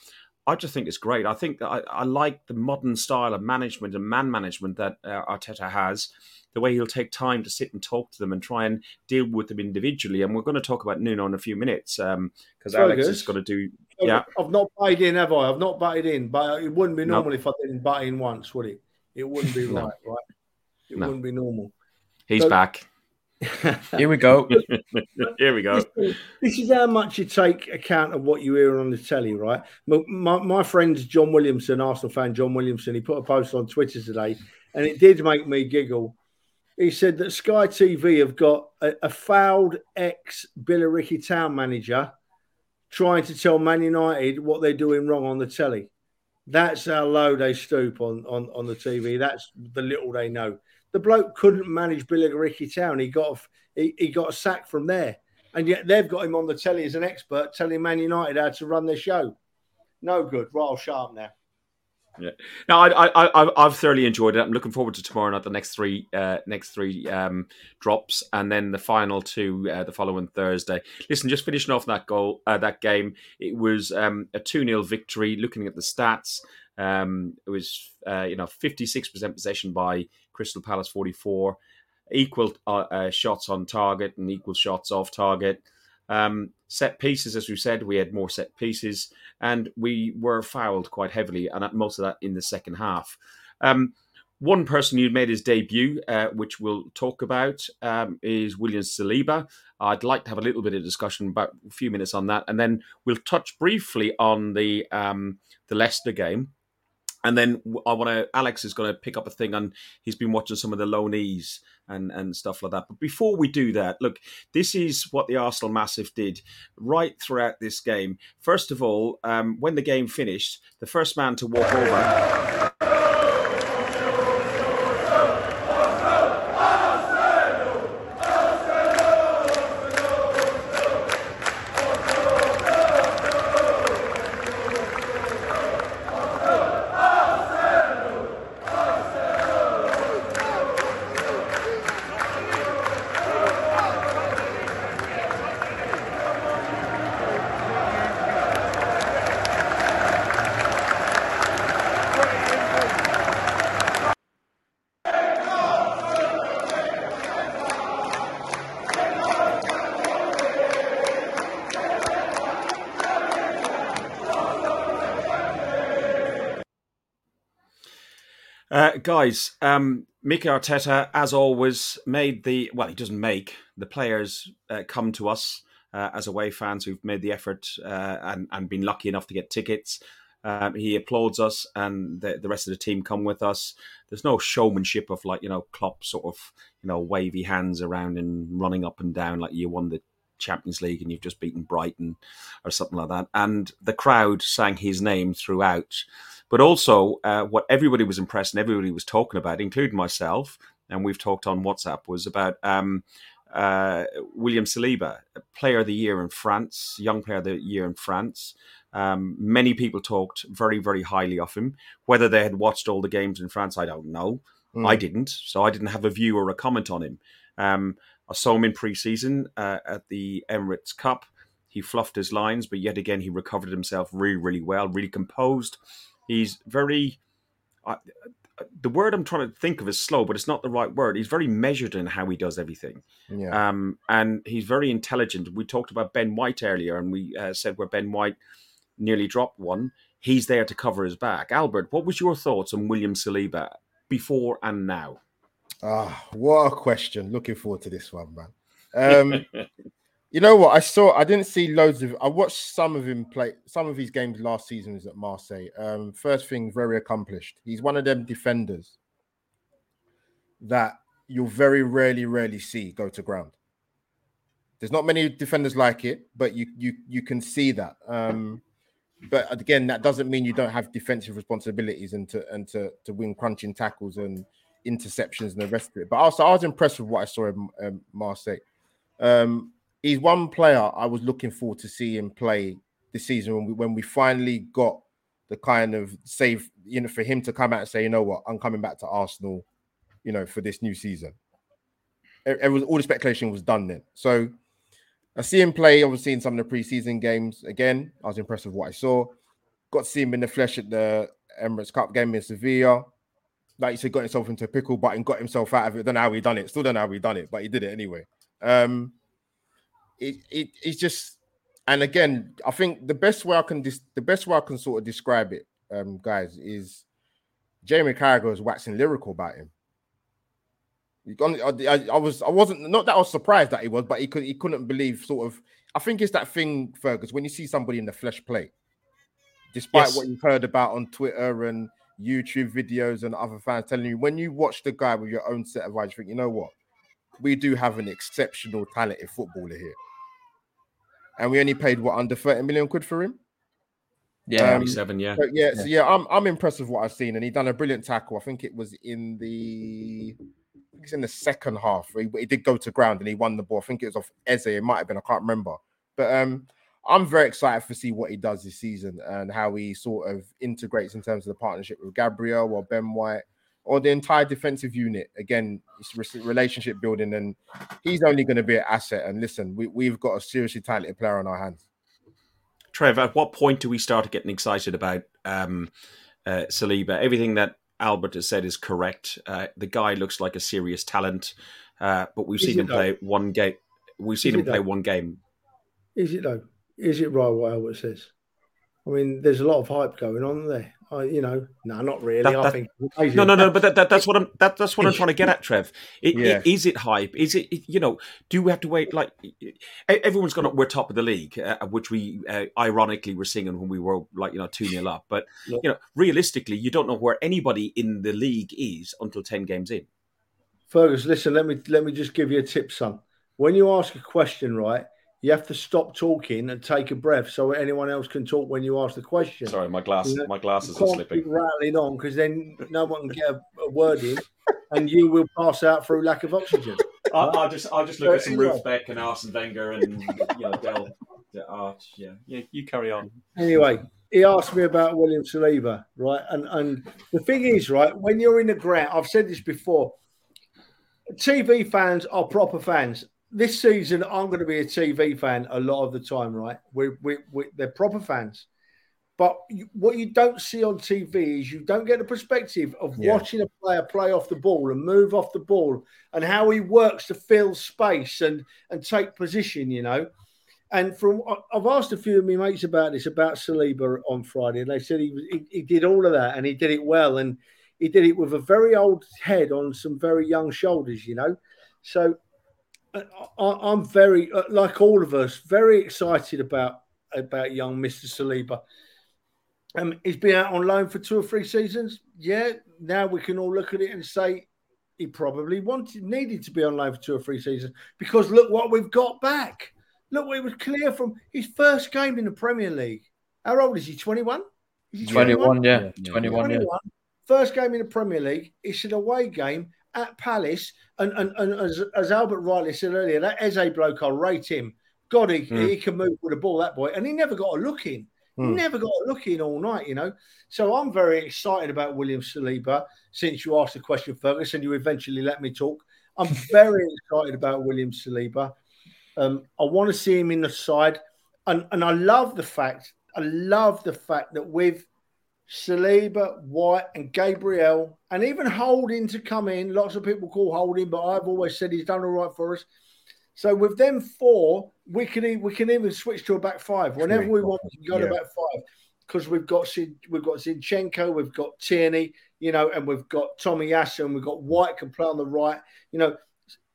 I just think it's great. I think I, I like the modern style of management and man management that uh, Arteta has the way he'll take time to sit and talk to them and try and deal with them individually. And we're going to talk about Nuno in a few minutes because um, Alex is going to do. Yeah, I've not batted in, have I? I've not batted in, but it wouldn't be normal nope. if I didn't bat in once, would it? It wouldn't be no. right, right? It no. wouldn't be normal. He's so, back. Here we go. Here we go. This, this, is how much you take account of what you hear on the telly, right? My, my, my friend John Williamson, Arsenal fan John Williamson, he put a post on Twitter today, and it did make me giggle he said that Sky TV have got a, a fouled ex Billericay town manager trying to tell Man United what they're doing wrong on the telly. That's how low they stoop on, on, on the TV. That's the little they know. The bloke couldn't manage Billy Billericay Town. He got a, he, he got a sack from there, and yet they've got him on the telly as an expert, telling Man United how to run their show. No good. Right, sharp now. Yeah. No, I, I, I, have thoroughly enjoyed it. I'm looking forward to tomorrow night, the next three, uh, next three um, drops, and then the final two uh, the following Thursday. Listen, just finishing off that goal, uh, that game, it was um, a two 0 victory. Looking at the stats, um, it was uh, you know 56 percent possession by Crystal Palace, 44, equal uh, uh, shots on target and equal shots off target. Um, set pieces, as we said, we had more set pieces, and we were fouled quite heavily, and at most of that in the second half. Um, one person who made his debut, uh, which we'll talk about, um, is William Saliba. I'd like to have a little bit of discussion about a few minutes on that, and then we'll touch briefly on the um, the Leicester game. And then I want to. Alex is going to pick up a thing and He's been watching some of the loanees and and stuff like that. But before we do that, look, this is what the Arsenal Massive did right throughout this game. First of all, um, when the game finished, the first man to walk over guys, um, Mikel Arteta, as always, made the well. He doesn't make the players uh, come to us uh, as away fans who've made the effort uh, and and been lucky enough to get tickets. Um, he applauds us, and the, the rest of the team come with us. There's no showmanship of like you know Klopp sort of you know wavy hands around and running up and down like you won the Champions League and you've just beaten Brighton or something like that. And the crowd sang his name throughout. But also, uh, what everybody was impressed and everybody was talking about, including myself, and we've talked on WhatsApp, was about um, uh, William Saliba, Player of the Year in France, Young Player of the Year in France. Um, many people talked very, very highly of him. Whether they had watched all the games in France, I don't know. Mm. I didn't, so I didn't have a view or a comment on him. Um, I saw him in pre-season uh, at the Emirates Cup. He fluffed his lines, but yet again he recovered himself really, really well, really composed. He's very. Uh, the word I'm trying to think of is slow, but it's not the right word. He's very measured in how he does everything. Yeah. Um, and he's very intelligent. We talked about Ben White earlier, and we uh, said where Ben White nearly dropped one, he's there to cover his back. Albert, what was your thoughts on William Saliba before and now? Ah, what a question! Looking forward to this one, man. Um, You know what? I saw. I didn't see loads of. I watched some of him play. Some of his games last season was at Marseille. Um, first thing, very accomplished. He's one of them defenders that you'll very rarely, rarely see go to ground. There's not many defenders like it, but you you you can see that. Um, but again, that doesn't mean you don't have defensive responsibilities and to and to to win crunching tackles and interceptions and the rest of it. But also, I was impressed with what I saw in um, Marseille. Um, he's one player I was looking forward to see him play this season when we when we finally got the kind of save, you know, for him to come out and say, you know what, I'm coming back to Arsenal, you know, for this new season. It, it was all the speculation was done then. So I see him play, obviously, in some of the preseason games. Again, I was impressed with what I saw. Got to see him in the flesh at the Emirates Cup game in Sevilla. Like you said, got himself into a pickle, but and got himself out of it. Don't know how he done it. Still don't know how he done it, but he did it anyway. Um, it, it it's just and again, I think the best way I can dis- the best way I can sort of describe it, um, guys, is Jamie Carragher is waxing lyrical about him. I, I, I, was I wasn't not that I was surprised that he was, but he could he couldn't believe sort of. I think it's that thing, Fergus, when you see somebody in the flesh play, despite yes. what you've heard about on Twitter and YouTube videos and other fans telling you, when you watch the guy with your own set of eyes, you think, you know what, we do have an exceptional talented footballer here and we only paid what under 30 million quid for him. Yeah, Um, 27, yeah. But yeah, so yeah, I'm I'm impressed with what I've seen, and he done a brilliant tackle. I think it was in the, it's in the second half. He, he did go to ground and he won the ball. I think it was off Eze. It might have been. I can't remember. But um, I'm very excited to see what he does this season and how he sort of integrates in terms of the partnership with Gabriel or Ben White or the entire defensive unit. Again, it's relationship building, and he's only going to be an asset. And listen, we, we've got a seriously talented player on our hands. Trev, at what point do we start getting excited about um, uh, Saliba? Everything that Albert has said is correct. Uh, the guy looks like a serious talent, uh, but we've Is seen him though? play one game. We've seen Is him he play though? one game. Is it though? Is it right what Albert says? I mean, there's a lot of hype going on there. I, you know, no, not really. That- I that- think. No, no, no. But that, that, that's what I'm. That, that's what I'm trying to get at, Trev. It, Yeah. it, is it hype? Is it? You know, do we have to wait? Like everyone's gonna. We're top of the league, uh, which we uh, ironically were singing when we were like you know two 0 up. But Yeah. you know, realistically, you don't know where anybody in the league is until ten games in. Fergus, listen, let me let me just give you a tip, son. When you ask a question, right, you have to stop talking and take a breath so anyone else can talk when you ask the question. Sorry, my glass, Yeah. my You glasses are can't slipping. keep rattling on because then no one can get a, a word in, and you will pass out through lack of oxygen. I'll, I'll just I'll just look at some Ruth Beck and Arsene Wenger and you know Del, Arch. Yeah, yeah. You carry on. Anyway, he asked me about William Saliba, right? And and the thing is, right, when you're in the ground, I've said this before. TV fans are proper fans. This season, I'm going to be a TV fan a lot of the time, right? We we we they're proper fans. But you, what you don't see on TV is you don't get the perspective of Yeah. watching a player play off the ball and move off the ball and how he works to fill space and and take position. You know, and from I've asked a few of my mates about this about Saliba on Friday, and they said he, was, he he did all of that and he did it well, and he did it with a very old head on some very young shoulders, you know. So I, I'm very uh, like all of us, very excited about about young Mister Saliba. Um, he's been out on loan for two or three seasons. Yeah, now we can all look at it and say he probably wanted needed to be on loan for two or three seasons because look what we've got back. Look, it was clear from his first game in the Premier League. How old is he? 21? Is he 21, yeah. Yeah. 21, yeah. 21. First game in the Premier League. It's an away game at Palace. And, and, and as, as Albert rightly said earlier, that Eze bloke, I'll rate him. God, he, Hmm. he can move with the ball, that boy. And he never got a look in. Hmm. Never got a look in all night, you know. So I'm very excited about William Saliba since you asked the question, Fergus, and you eventually let me talk. I'm very excited about William Saliba. Um, I want to see him in the side, and and I love the fact I love the fact that with Saliba, White, and Gabriel, and even Holding to come in. Lots of people call Holding, but I've always said he's done all right for us. So with them four, we can we can even switch to a back five whenever we want. We can go to back five because we've got we've got Zinchenko, we've got Tierney, you know, and we've got Tomiyasu, and we've got White can play on the right. You know,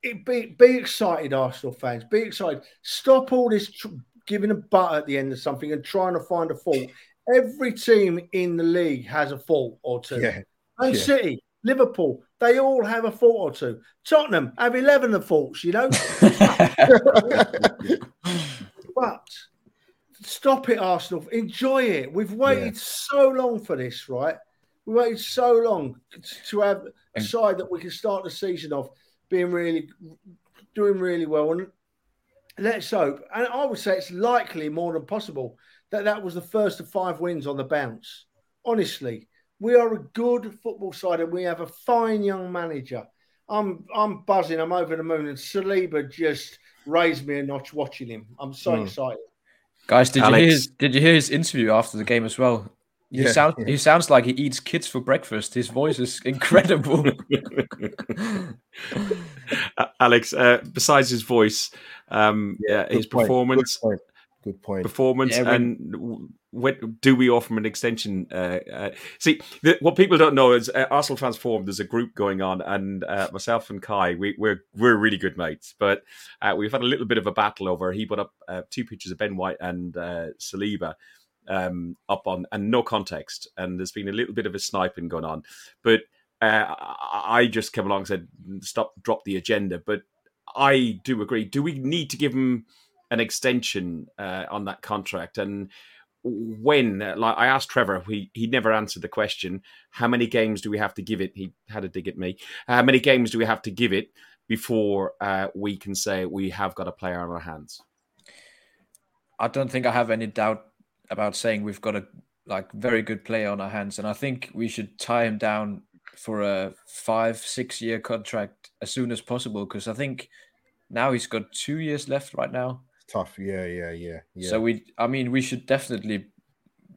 it, be be excited, Arsenal fans. Be excited. Stop all this tr- giving a butt at the end of something and trying to find a fault. Every team in the league has a fault or two. Yeah, Man yeah. City, Liverpool, they all have a fault or two. Tottenham have 11 of faults, you know. But stop it, Arsenal. Enjoy it. We've waited so long for this, right? We waited so long to have a side that we can start the season off being really doing really well. And let's hope. And I would say it's likely more than possible that that was the first of five wins on the bounce. Honestly, we are a good football side and we have a fine young manager. I'm I'm buzzing. I'm over the moon. And Saliba just raised me a notch watching him. I'm so Hmm. excited. Guys, did you hear his, did you hear his interview after the game as well? He Yeah, sounds yeah. he sounds like he eats kids for breakfast. His voice is incredible. Alex, uh, besides his voice, um, Yeah, his point, performance, Good point. Performance, Yeah, and when, do we offer an extension? Uh, uh, see, the, what people don't know is uh, Arsenal Transformed. There's a group going on, and uh, myself and Kai, we, we're we're really good mates. But uh, we've had a little bit of a battle over. He put up uh, two pictures of Ben White and uh, Saliba um, up on, and no context. And there's been a little bit of a sniping going on. But uh, I I just came along and said, "Stop, drop the agenda." But I do agree. Do we need to give him an extension uh, on that contract? And when, like I asked Trevor, he he never answered the question. How many games do we have to give it? He had a dig at me. How many games do we have to give it before uh, we can say we have got a player on our hands? I don't think I have any doubt about saying we've got a like very good player on our hands, and I think we should tie him down for a five six year contract as soon as possible because I think now he's got two years left right now. Tough, yeah, yeah, yeah, yeah. So we, I mean, we should definitely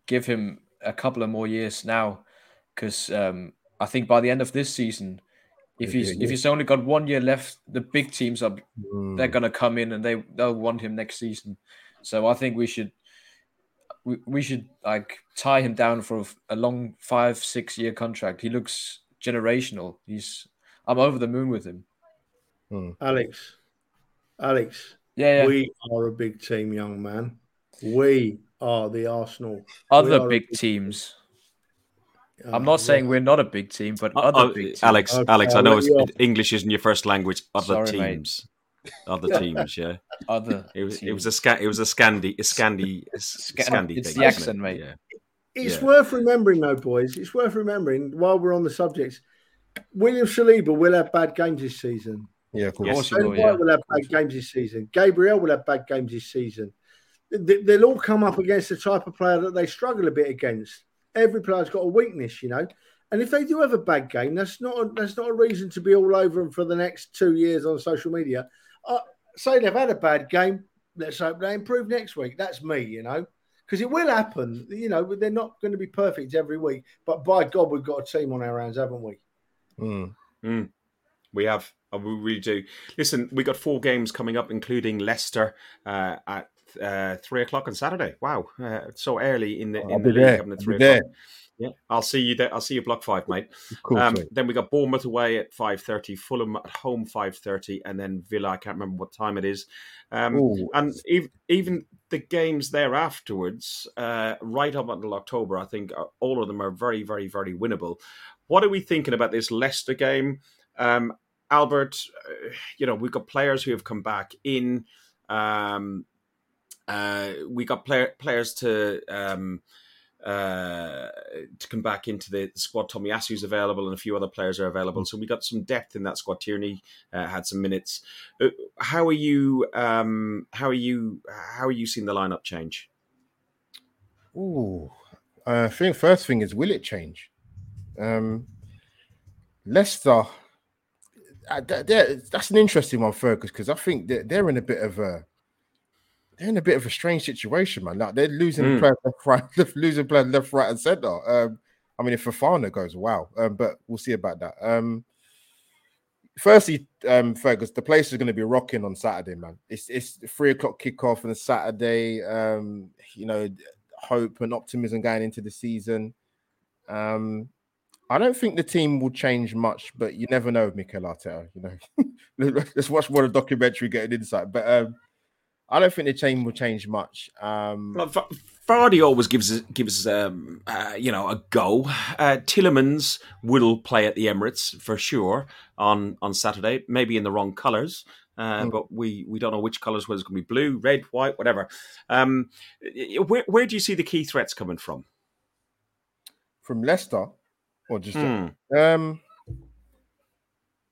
give him a couple of more years now because um, I think by the end of this season, if he's if he's only got one year left, the big teams are Mm. they're gonna come in and they they'll want him next season. So I think we should we, we should like tie him down for a long five six year contract. He looks generational. He's I'm over the moon with him. Alex, Alex, Yeah, yeah. we are a big team, young man. We are the Arsenal. other big big- teams. Uh, I'm not saying we're not a big team, but Uh, other uh, big teams. Alex, Okay, Alex, I know it's. English isn't your first language. Other Sorry, mate. teams, other teams. Yeah, Other. it was. It was a sca- It was a Scandi, a Scandi, a Sca- Scandi it's thing. the isn't it? mate. Yeah. It's Yeah. worth remembering, though, boys. It's worth remembering while we're on the subject. William Saliba will have bad games this season. Yeah, of course. Yes. course Ben will, yeah. will have bad games this season. Gabriel will have bad games this season. They- They'll all come up against the type of player that they struggle a bit against. Every player's got a weakness, you know. And if they do have a bad game, that's not a, that's not a reason to be all over them for the next two years on social media. Uh, say they've had a bad game. Let's hope they improve next week. That's me, you know, because it will happen. You know, they're not going to be perfect every week. But by God, we've got a team on our hands, haven't we? Mm. We have. Uh, We really do. Listen, we got four games coming up, including Leicester uh, at uh, three o'clock on Saturday. Wow, uh, so early in the I'll in the league, having at I'll three be o'clock. there. Yeah, I'll see you there. I'll see you block five, mate. Course, Um, then we got Bournemouth away at five thirty, Fulham at home five thirty, and then Villa. I can't remember what time it is. Um, and even, even the games there afterwards, uh, right up until October, I think are, all of them are very, very, very winnable. What are we thinking about this Leicester game? Um, Albert, uh, you know, we've got players who have come back in. Um, uh, we got player, players to um, uh, to come back into the squad. Tomiyasu's available, and a few other players are available. So we got some depth in that squad. Tierney uh, had some minutes. Uh, how are you? Um, how are you? How are you seeing the lineup change? Ooh, I think first thing is will it change? Um, Leicester, that's an interesting one, Fergus, because I think they're, they're in a bit of a they're in a bit of a strange situation, man. Like they're losing Mm. players left, right, left, losing players left, right, and center. Um, I mean, if Fofana goes, wow, um, but we'll see about that. Um, firstly, um, Fergus, the place is going to be rocking on Saturday, man. It's it's three o'clock kickoff on Saturday. Um, you know, hope and optimism going into the season. Um, I don't think the team will change much, but you never know with Mikel Arteta. You know, let's watch more of the documentary, get an insight. But um, I don't think the team will change much. Um, Well, Va- Vardy always gives us, gives us, um, uh, you know a go. Uh, Tielemans will play at the Emirates for sure on on Saturday, maybe in the wrong colours. Uh, Mm. But we, we don't know which colours, whether it's going to be blue, red, white, whatever. Um, where, where do you see the key threats coming from? from Leicester, or just Hmm. um,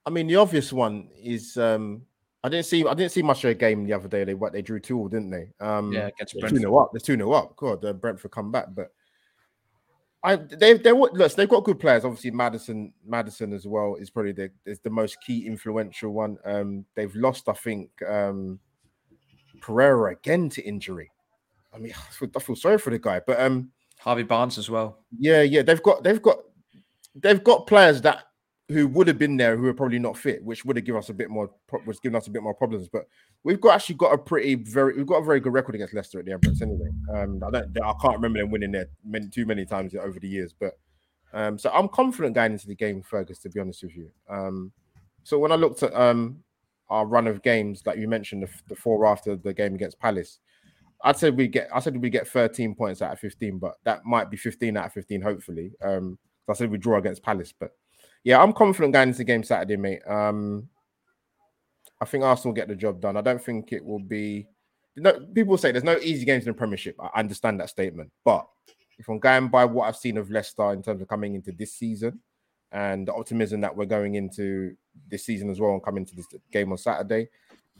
I mean, the obvious one is um, I didn't see I didn't see much of a game the other day. They what they drew two, all, didn't they? Um, Yeah, against two Brentford. nil up. There's two nil up. God, uh, Brentford come back, but I they they look they've got good players. Obviously, Maddison Maddison as well is probably the is the most key influential one. Um, they've lost, I think, um, Pereira again to injury. I mean, I feel, I feel sorry for the guy, but um, Harvey Barnes as well. yeah, yeah, they've got they've got they've got players that who would have been there who are probably not fit, which would have given us a bit more was giving us a bit more problems. But we've got actually got a pretty very we've got a very good record against Leicester at the Emirates anyway. Um, I don't I can't remember them winning there many, too many times over the years, but um, so I'm confident going into the game, Fergus. To be honest with you, um, so when I looked at um our run of games, like you mentioned, the, the four after the game against Palace. I'd say we get. I said we get 13 points out of 15, but that might be 15 out of 15. Hopefully, um, I said we draw against Palace, but yeah, I'm confident going into the game Saturday, mate. Um, I think Arsenal get the job done. I don't think it will be. no, people say there's no easy games in the Premiership. I understand that statement, but if I'm going by what I've seen of Leicester in terms of coming into this season and the optimism that we're going into this season as well and coming to this game on Saturday,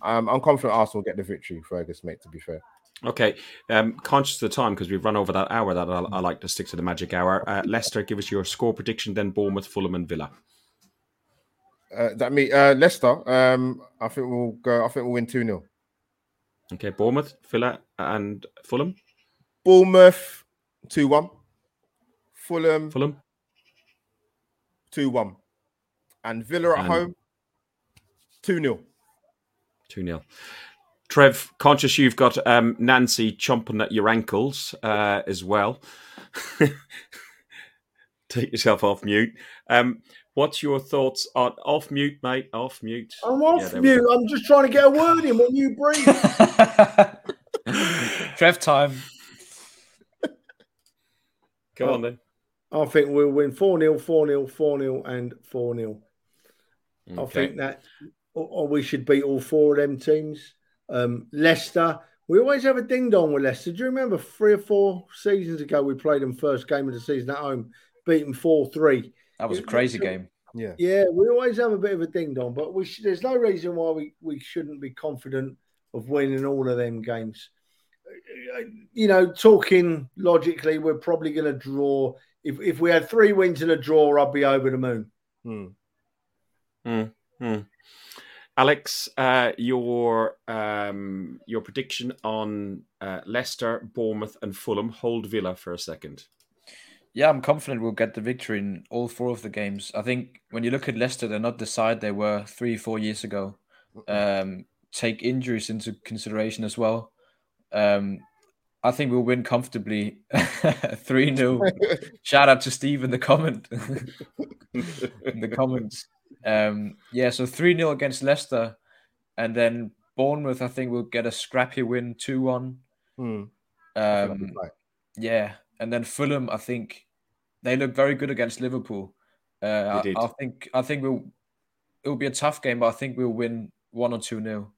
um, I'm confident Arsenal get the victory, Fergus, mate, to be fair. Okay, um, conscious of the time because we've run over that hour that I, I, like to stick to the magic hour. Uh, Leicester, give us your score prediction, then Bournemouth, Fulham, and Villa. Uh, that me, uh, Leicester. Um, I think we'll go. I think we'll win two 0 Okay, Bournemouth, Villa, and Fulham. Bournemouth two one. Fulham Fulham two one, and Villa at And- home two 0 two 0 Trev, conscious you've got um, Nancy chomping at your ankles uh, as well. Take yourself off mute. Um, what's your thoughts on off mute, mate? Off mute. I'm off there we you. I'm just trying to get a word in when you breathe. Trev time. Go on then. I think we'll win 4 0, 4 0, 4 0, and 4 0. I think that or, or we should beat all four of them teams. Um, Leicester, we always have a ding dong with Leicester. Do you remember three or four seasons ago we played them first game of the season at home, beat them 4 3? That was a crazy game. Yeah. Yeah, we always have a bit of a ding dong, but we sh- there's no reason why we, we shouldn't be confident of winning all of them games. You know, talking logically, we're probably going to draw. If, if we had three wins and a draw, I'd be over the moon. Hmm. Hmm. Hmm. Alex, uh, your um, your prediction on uh, Leicester, Bournemouth, and Fulham. Hold Villa for a second. Yeah, I'm confident we'll get the victory in all four of the games. I think when you look at Leicester, they're not the side they were three, four years ago. Um, take injuries into consideration as well. Um, I think we'll win comfortably 3 0. Shout out to Steve in the comment. in the comments. Um, yeah, so 3 0 against Leicester. And then Bournemouth, I think we'll get a scrappy win 2 1. Hmm. Um, yeah, and then Fulham, I think they look very good against Liverpool. Uh, I. I think I think we'll it will be a tough game, but I think we'll win one or two nil.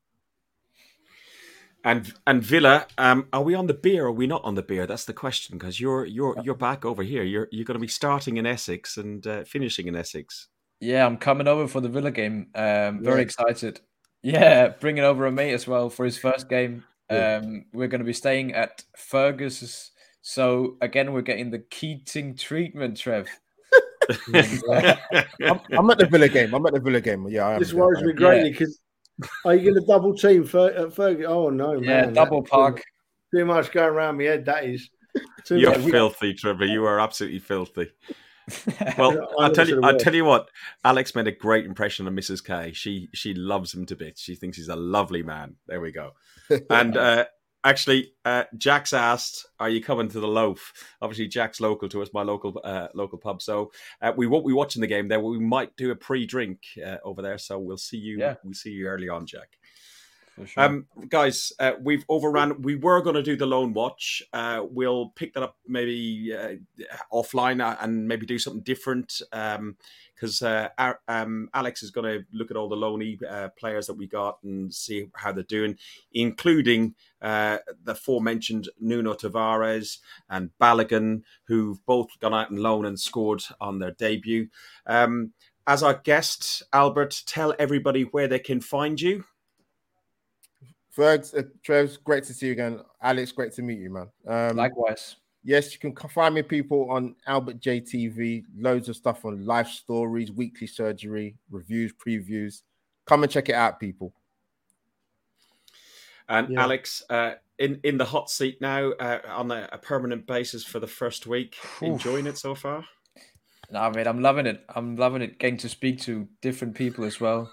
And and Villa, um, are we on the beer? or Are we not on the beer? That's the question because you're you're you're back over here. You're you're going to be starting in Essex and uh, finishing in Essex. Yeah, I'm coming over for the Villa game. Um, very Yeah. excited. Yeah, bringing over a mate as well for his first game. Yeah. Um, we're going to be staying at Fergus's. So again, we're getting the Keating treatment, Trev. I'm, I'm at the Villa game. I'm at the Villa game. Yeah, I am. This worries me greatly because are you going to double team Fer- uh, Fergie? Oh no, Yeah, man, double that's park. Too, too much going around my head. That is. Too You're much. filthy, Trevor. You are absolutely filthy. Well, I'll tell you. I'll tell you what. Alex made a great impression on Mrs. K. She she loves him to bits. She thinks he's a lovely man. There we go. And uh, actually, uh, Jack's asked, "Are you coming to the loaf?" Obviously, Jack's local to us, my local uh, local pub. So uh, we won't be watching the game there. We might do a pre-drink uh, over there. So we'll see you. Yeah. We'll see you early on, Jack. Sure. Um, guys, uh, we've overrun. We were going to do the loan watch. Uh, we'll pick that up maybe uh, offline uh, and maybe do something different. Because uh, um, Alex is going to look at all the loanee uh, players that we got and see how they're doing, including the aforementioned Nuno Tavares and Balogun, who've both gone out and loan and scored on their debut. Um, as our guest, Albert, tell everybody where they can find you. Fergs, uh, Trev's great to see you again. Alex, great to meet you, man. Um, Likewise. yes, you can find me people on Albert JTV. Loads of stuff on life stories, weekly surgery, reviews, previews. Come and check it out, people. And Yeah. Alex, uh, in in the hot seat now uh, on a, a permanent basis for the first week. Enjoying it so far? No, I mean, I'm loving it. I'm loving it getting to speak to different people as well.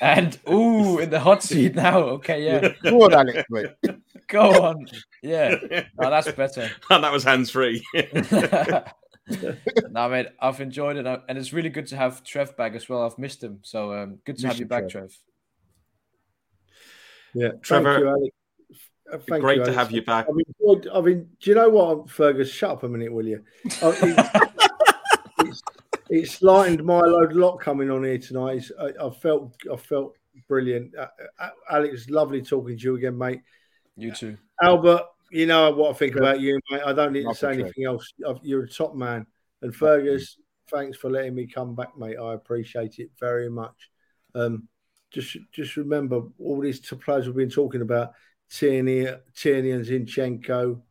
And ooh, in the hot seat now. Okay, yeah. Go on, Alex. Wait. Go on. Yeah. No, that's better. and that was hands free. no, mate, I've enjoyed it, and it's really good to have Trev back as well. I've missed him, so um, good to Miss have you you, back, Trev. Trev. Yeah, Trevor, Thank you, Alex. Uh, thank Great you, to have you back. I've. I mean, do you know what, Fergus? Shut up a minute, will you? I- it- it's, it's lightened my load a lot coming on here tonight. It's, I, I felt, I felt brilliant. Uh, Alex, lovely talking to you again, mate. You too. Albert, you know what I think about you, mate. I don't need to say the anything else. I've- You're a top man. And Fergus, thanks for letting me come back, mate. I appreciate it very much. Um, just just remember all these t- players we've been talking about Tierney, Tierney and Zinchenko,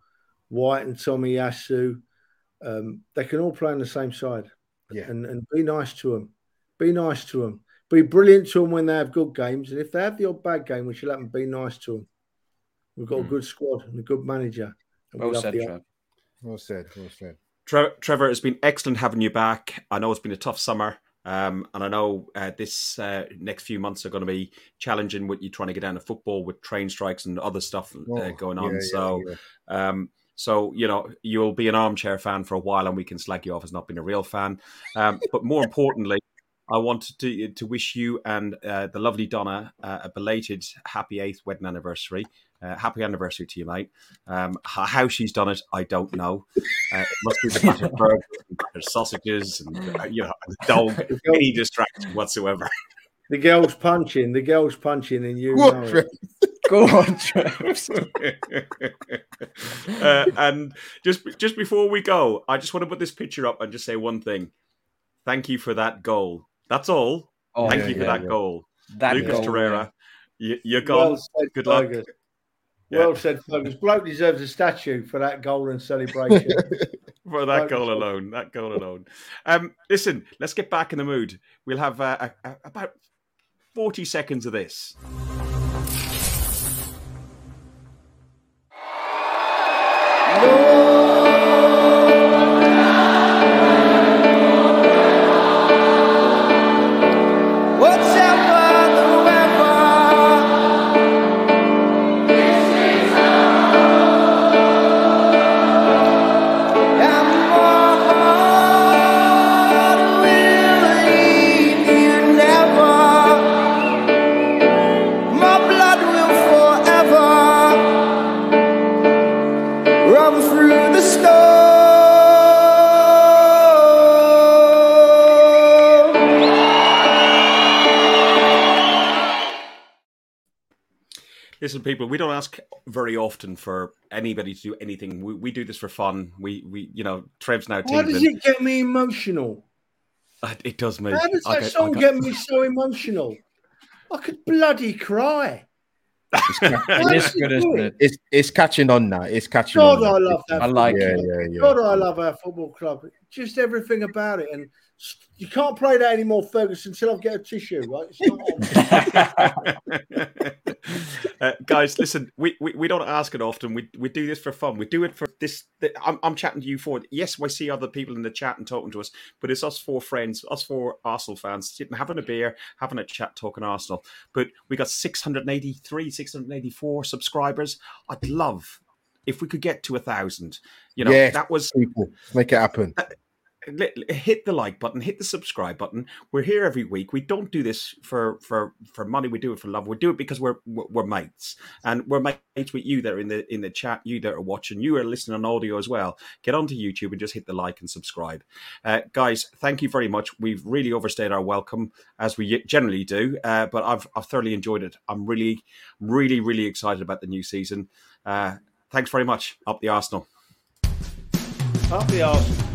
White and Tomiyasu. Um, they can all play on the same side. Yeah. And, and be nice to them. Be nice to them. Be brilliant to them when they have good games. And if they have the odd bad game, which will happen, be nice to them. We've got a Mm. good squad and a good manager. And we Well said, the- Trev. Well said. Well said. Tre- Trevor, it's been excellent having you back. I know it's been a tough summer, um, and I know uh, this uh, next few months are going to be challenging with you trying to get down to football with train strikes and other stuff uh, Oh, going on. yeah, yeah, so, yeah. um, so you know, you'll be an armchair fan for a while, and we can slag you off as not being a real fan. Um, but more importantly, I wanted to to wish you and uh, the lovely Donna uh, a belated happy eighth wedding anniversary. Uh, happy anniversary to you, mate. Um, how she's done it, I don't know. Uh, it must be the battered burgers, sausages, and uh, you know, the dog. Any distraction whatsoever. the girls punching, the girls punching, and you know? Go on, Trev. uh, and just just before we go, I just want to put this picture up and just say one thing. Thank you for that goal. That's all. Oh, Thank yeah, you for yeah, that yeah. goal, That Lucas goal, Torreira. You, you're gone. Well said, Good luck. Fergus. Yeah. Well said, Fergus. Bloke deserves a statue for that goal and celebration. for that Right. goal alone. That goal alone. Um, listen, let's get back in the mood. We'll have uh, a, a, about forty seconds of this. People, we don't ask very often for anybody to do anything. We, we do this for fun. We, we, you know, Trev's now Why does it get me emotional? It, it does me. How does that get- song get- get me so emotional? I could bloody cry. It is good, isn't it? It's it's catching on now. It's catching God, on. I now. love that. I like yeah, football yeah, club. yeah. God, I love our football club. Just everything about it. And s- you can't play that anymore, Ferguson, until I get a tissue, right? It's not uh, guys, listen, we, we, we don't ask it often. We we do this for fun. We do it for this. th- I'm, I'm chatting to you for. Yes, we see other people in the chat and talking to us, but it's us four friends, us four Arsenal fans, sitting having a beer, having a chat, talking Arsenal. But we got 683, 684 subscribers. I'd love if we could get to a thousand. You know, Yes. that was People, make it happen. li- li- hit the like button, hit the subscribe button. We're here every week. We don't do this for for for money. We do it for love. We do it because we're we're, mates, and we're mates with you that are in the in the chat. You that are watching. You are listening on audio as well. Get onto YouTube and just hit the like and subscribe, uh, guys. Thank you very much. We've really overstayed our welcome as we generally do, uh, but I've I've thoroughly enjoyed it. I'm really really really excited about the new season. Uh, thanks very much. Up the Arsenal. Up the arse.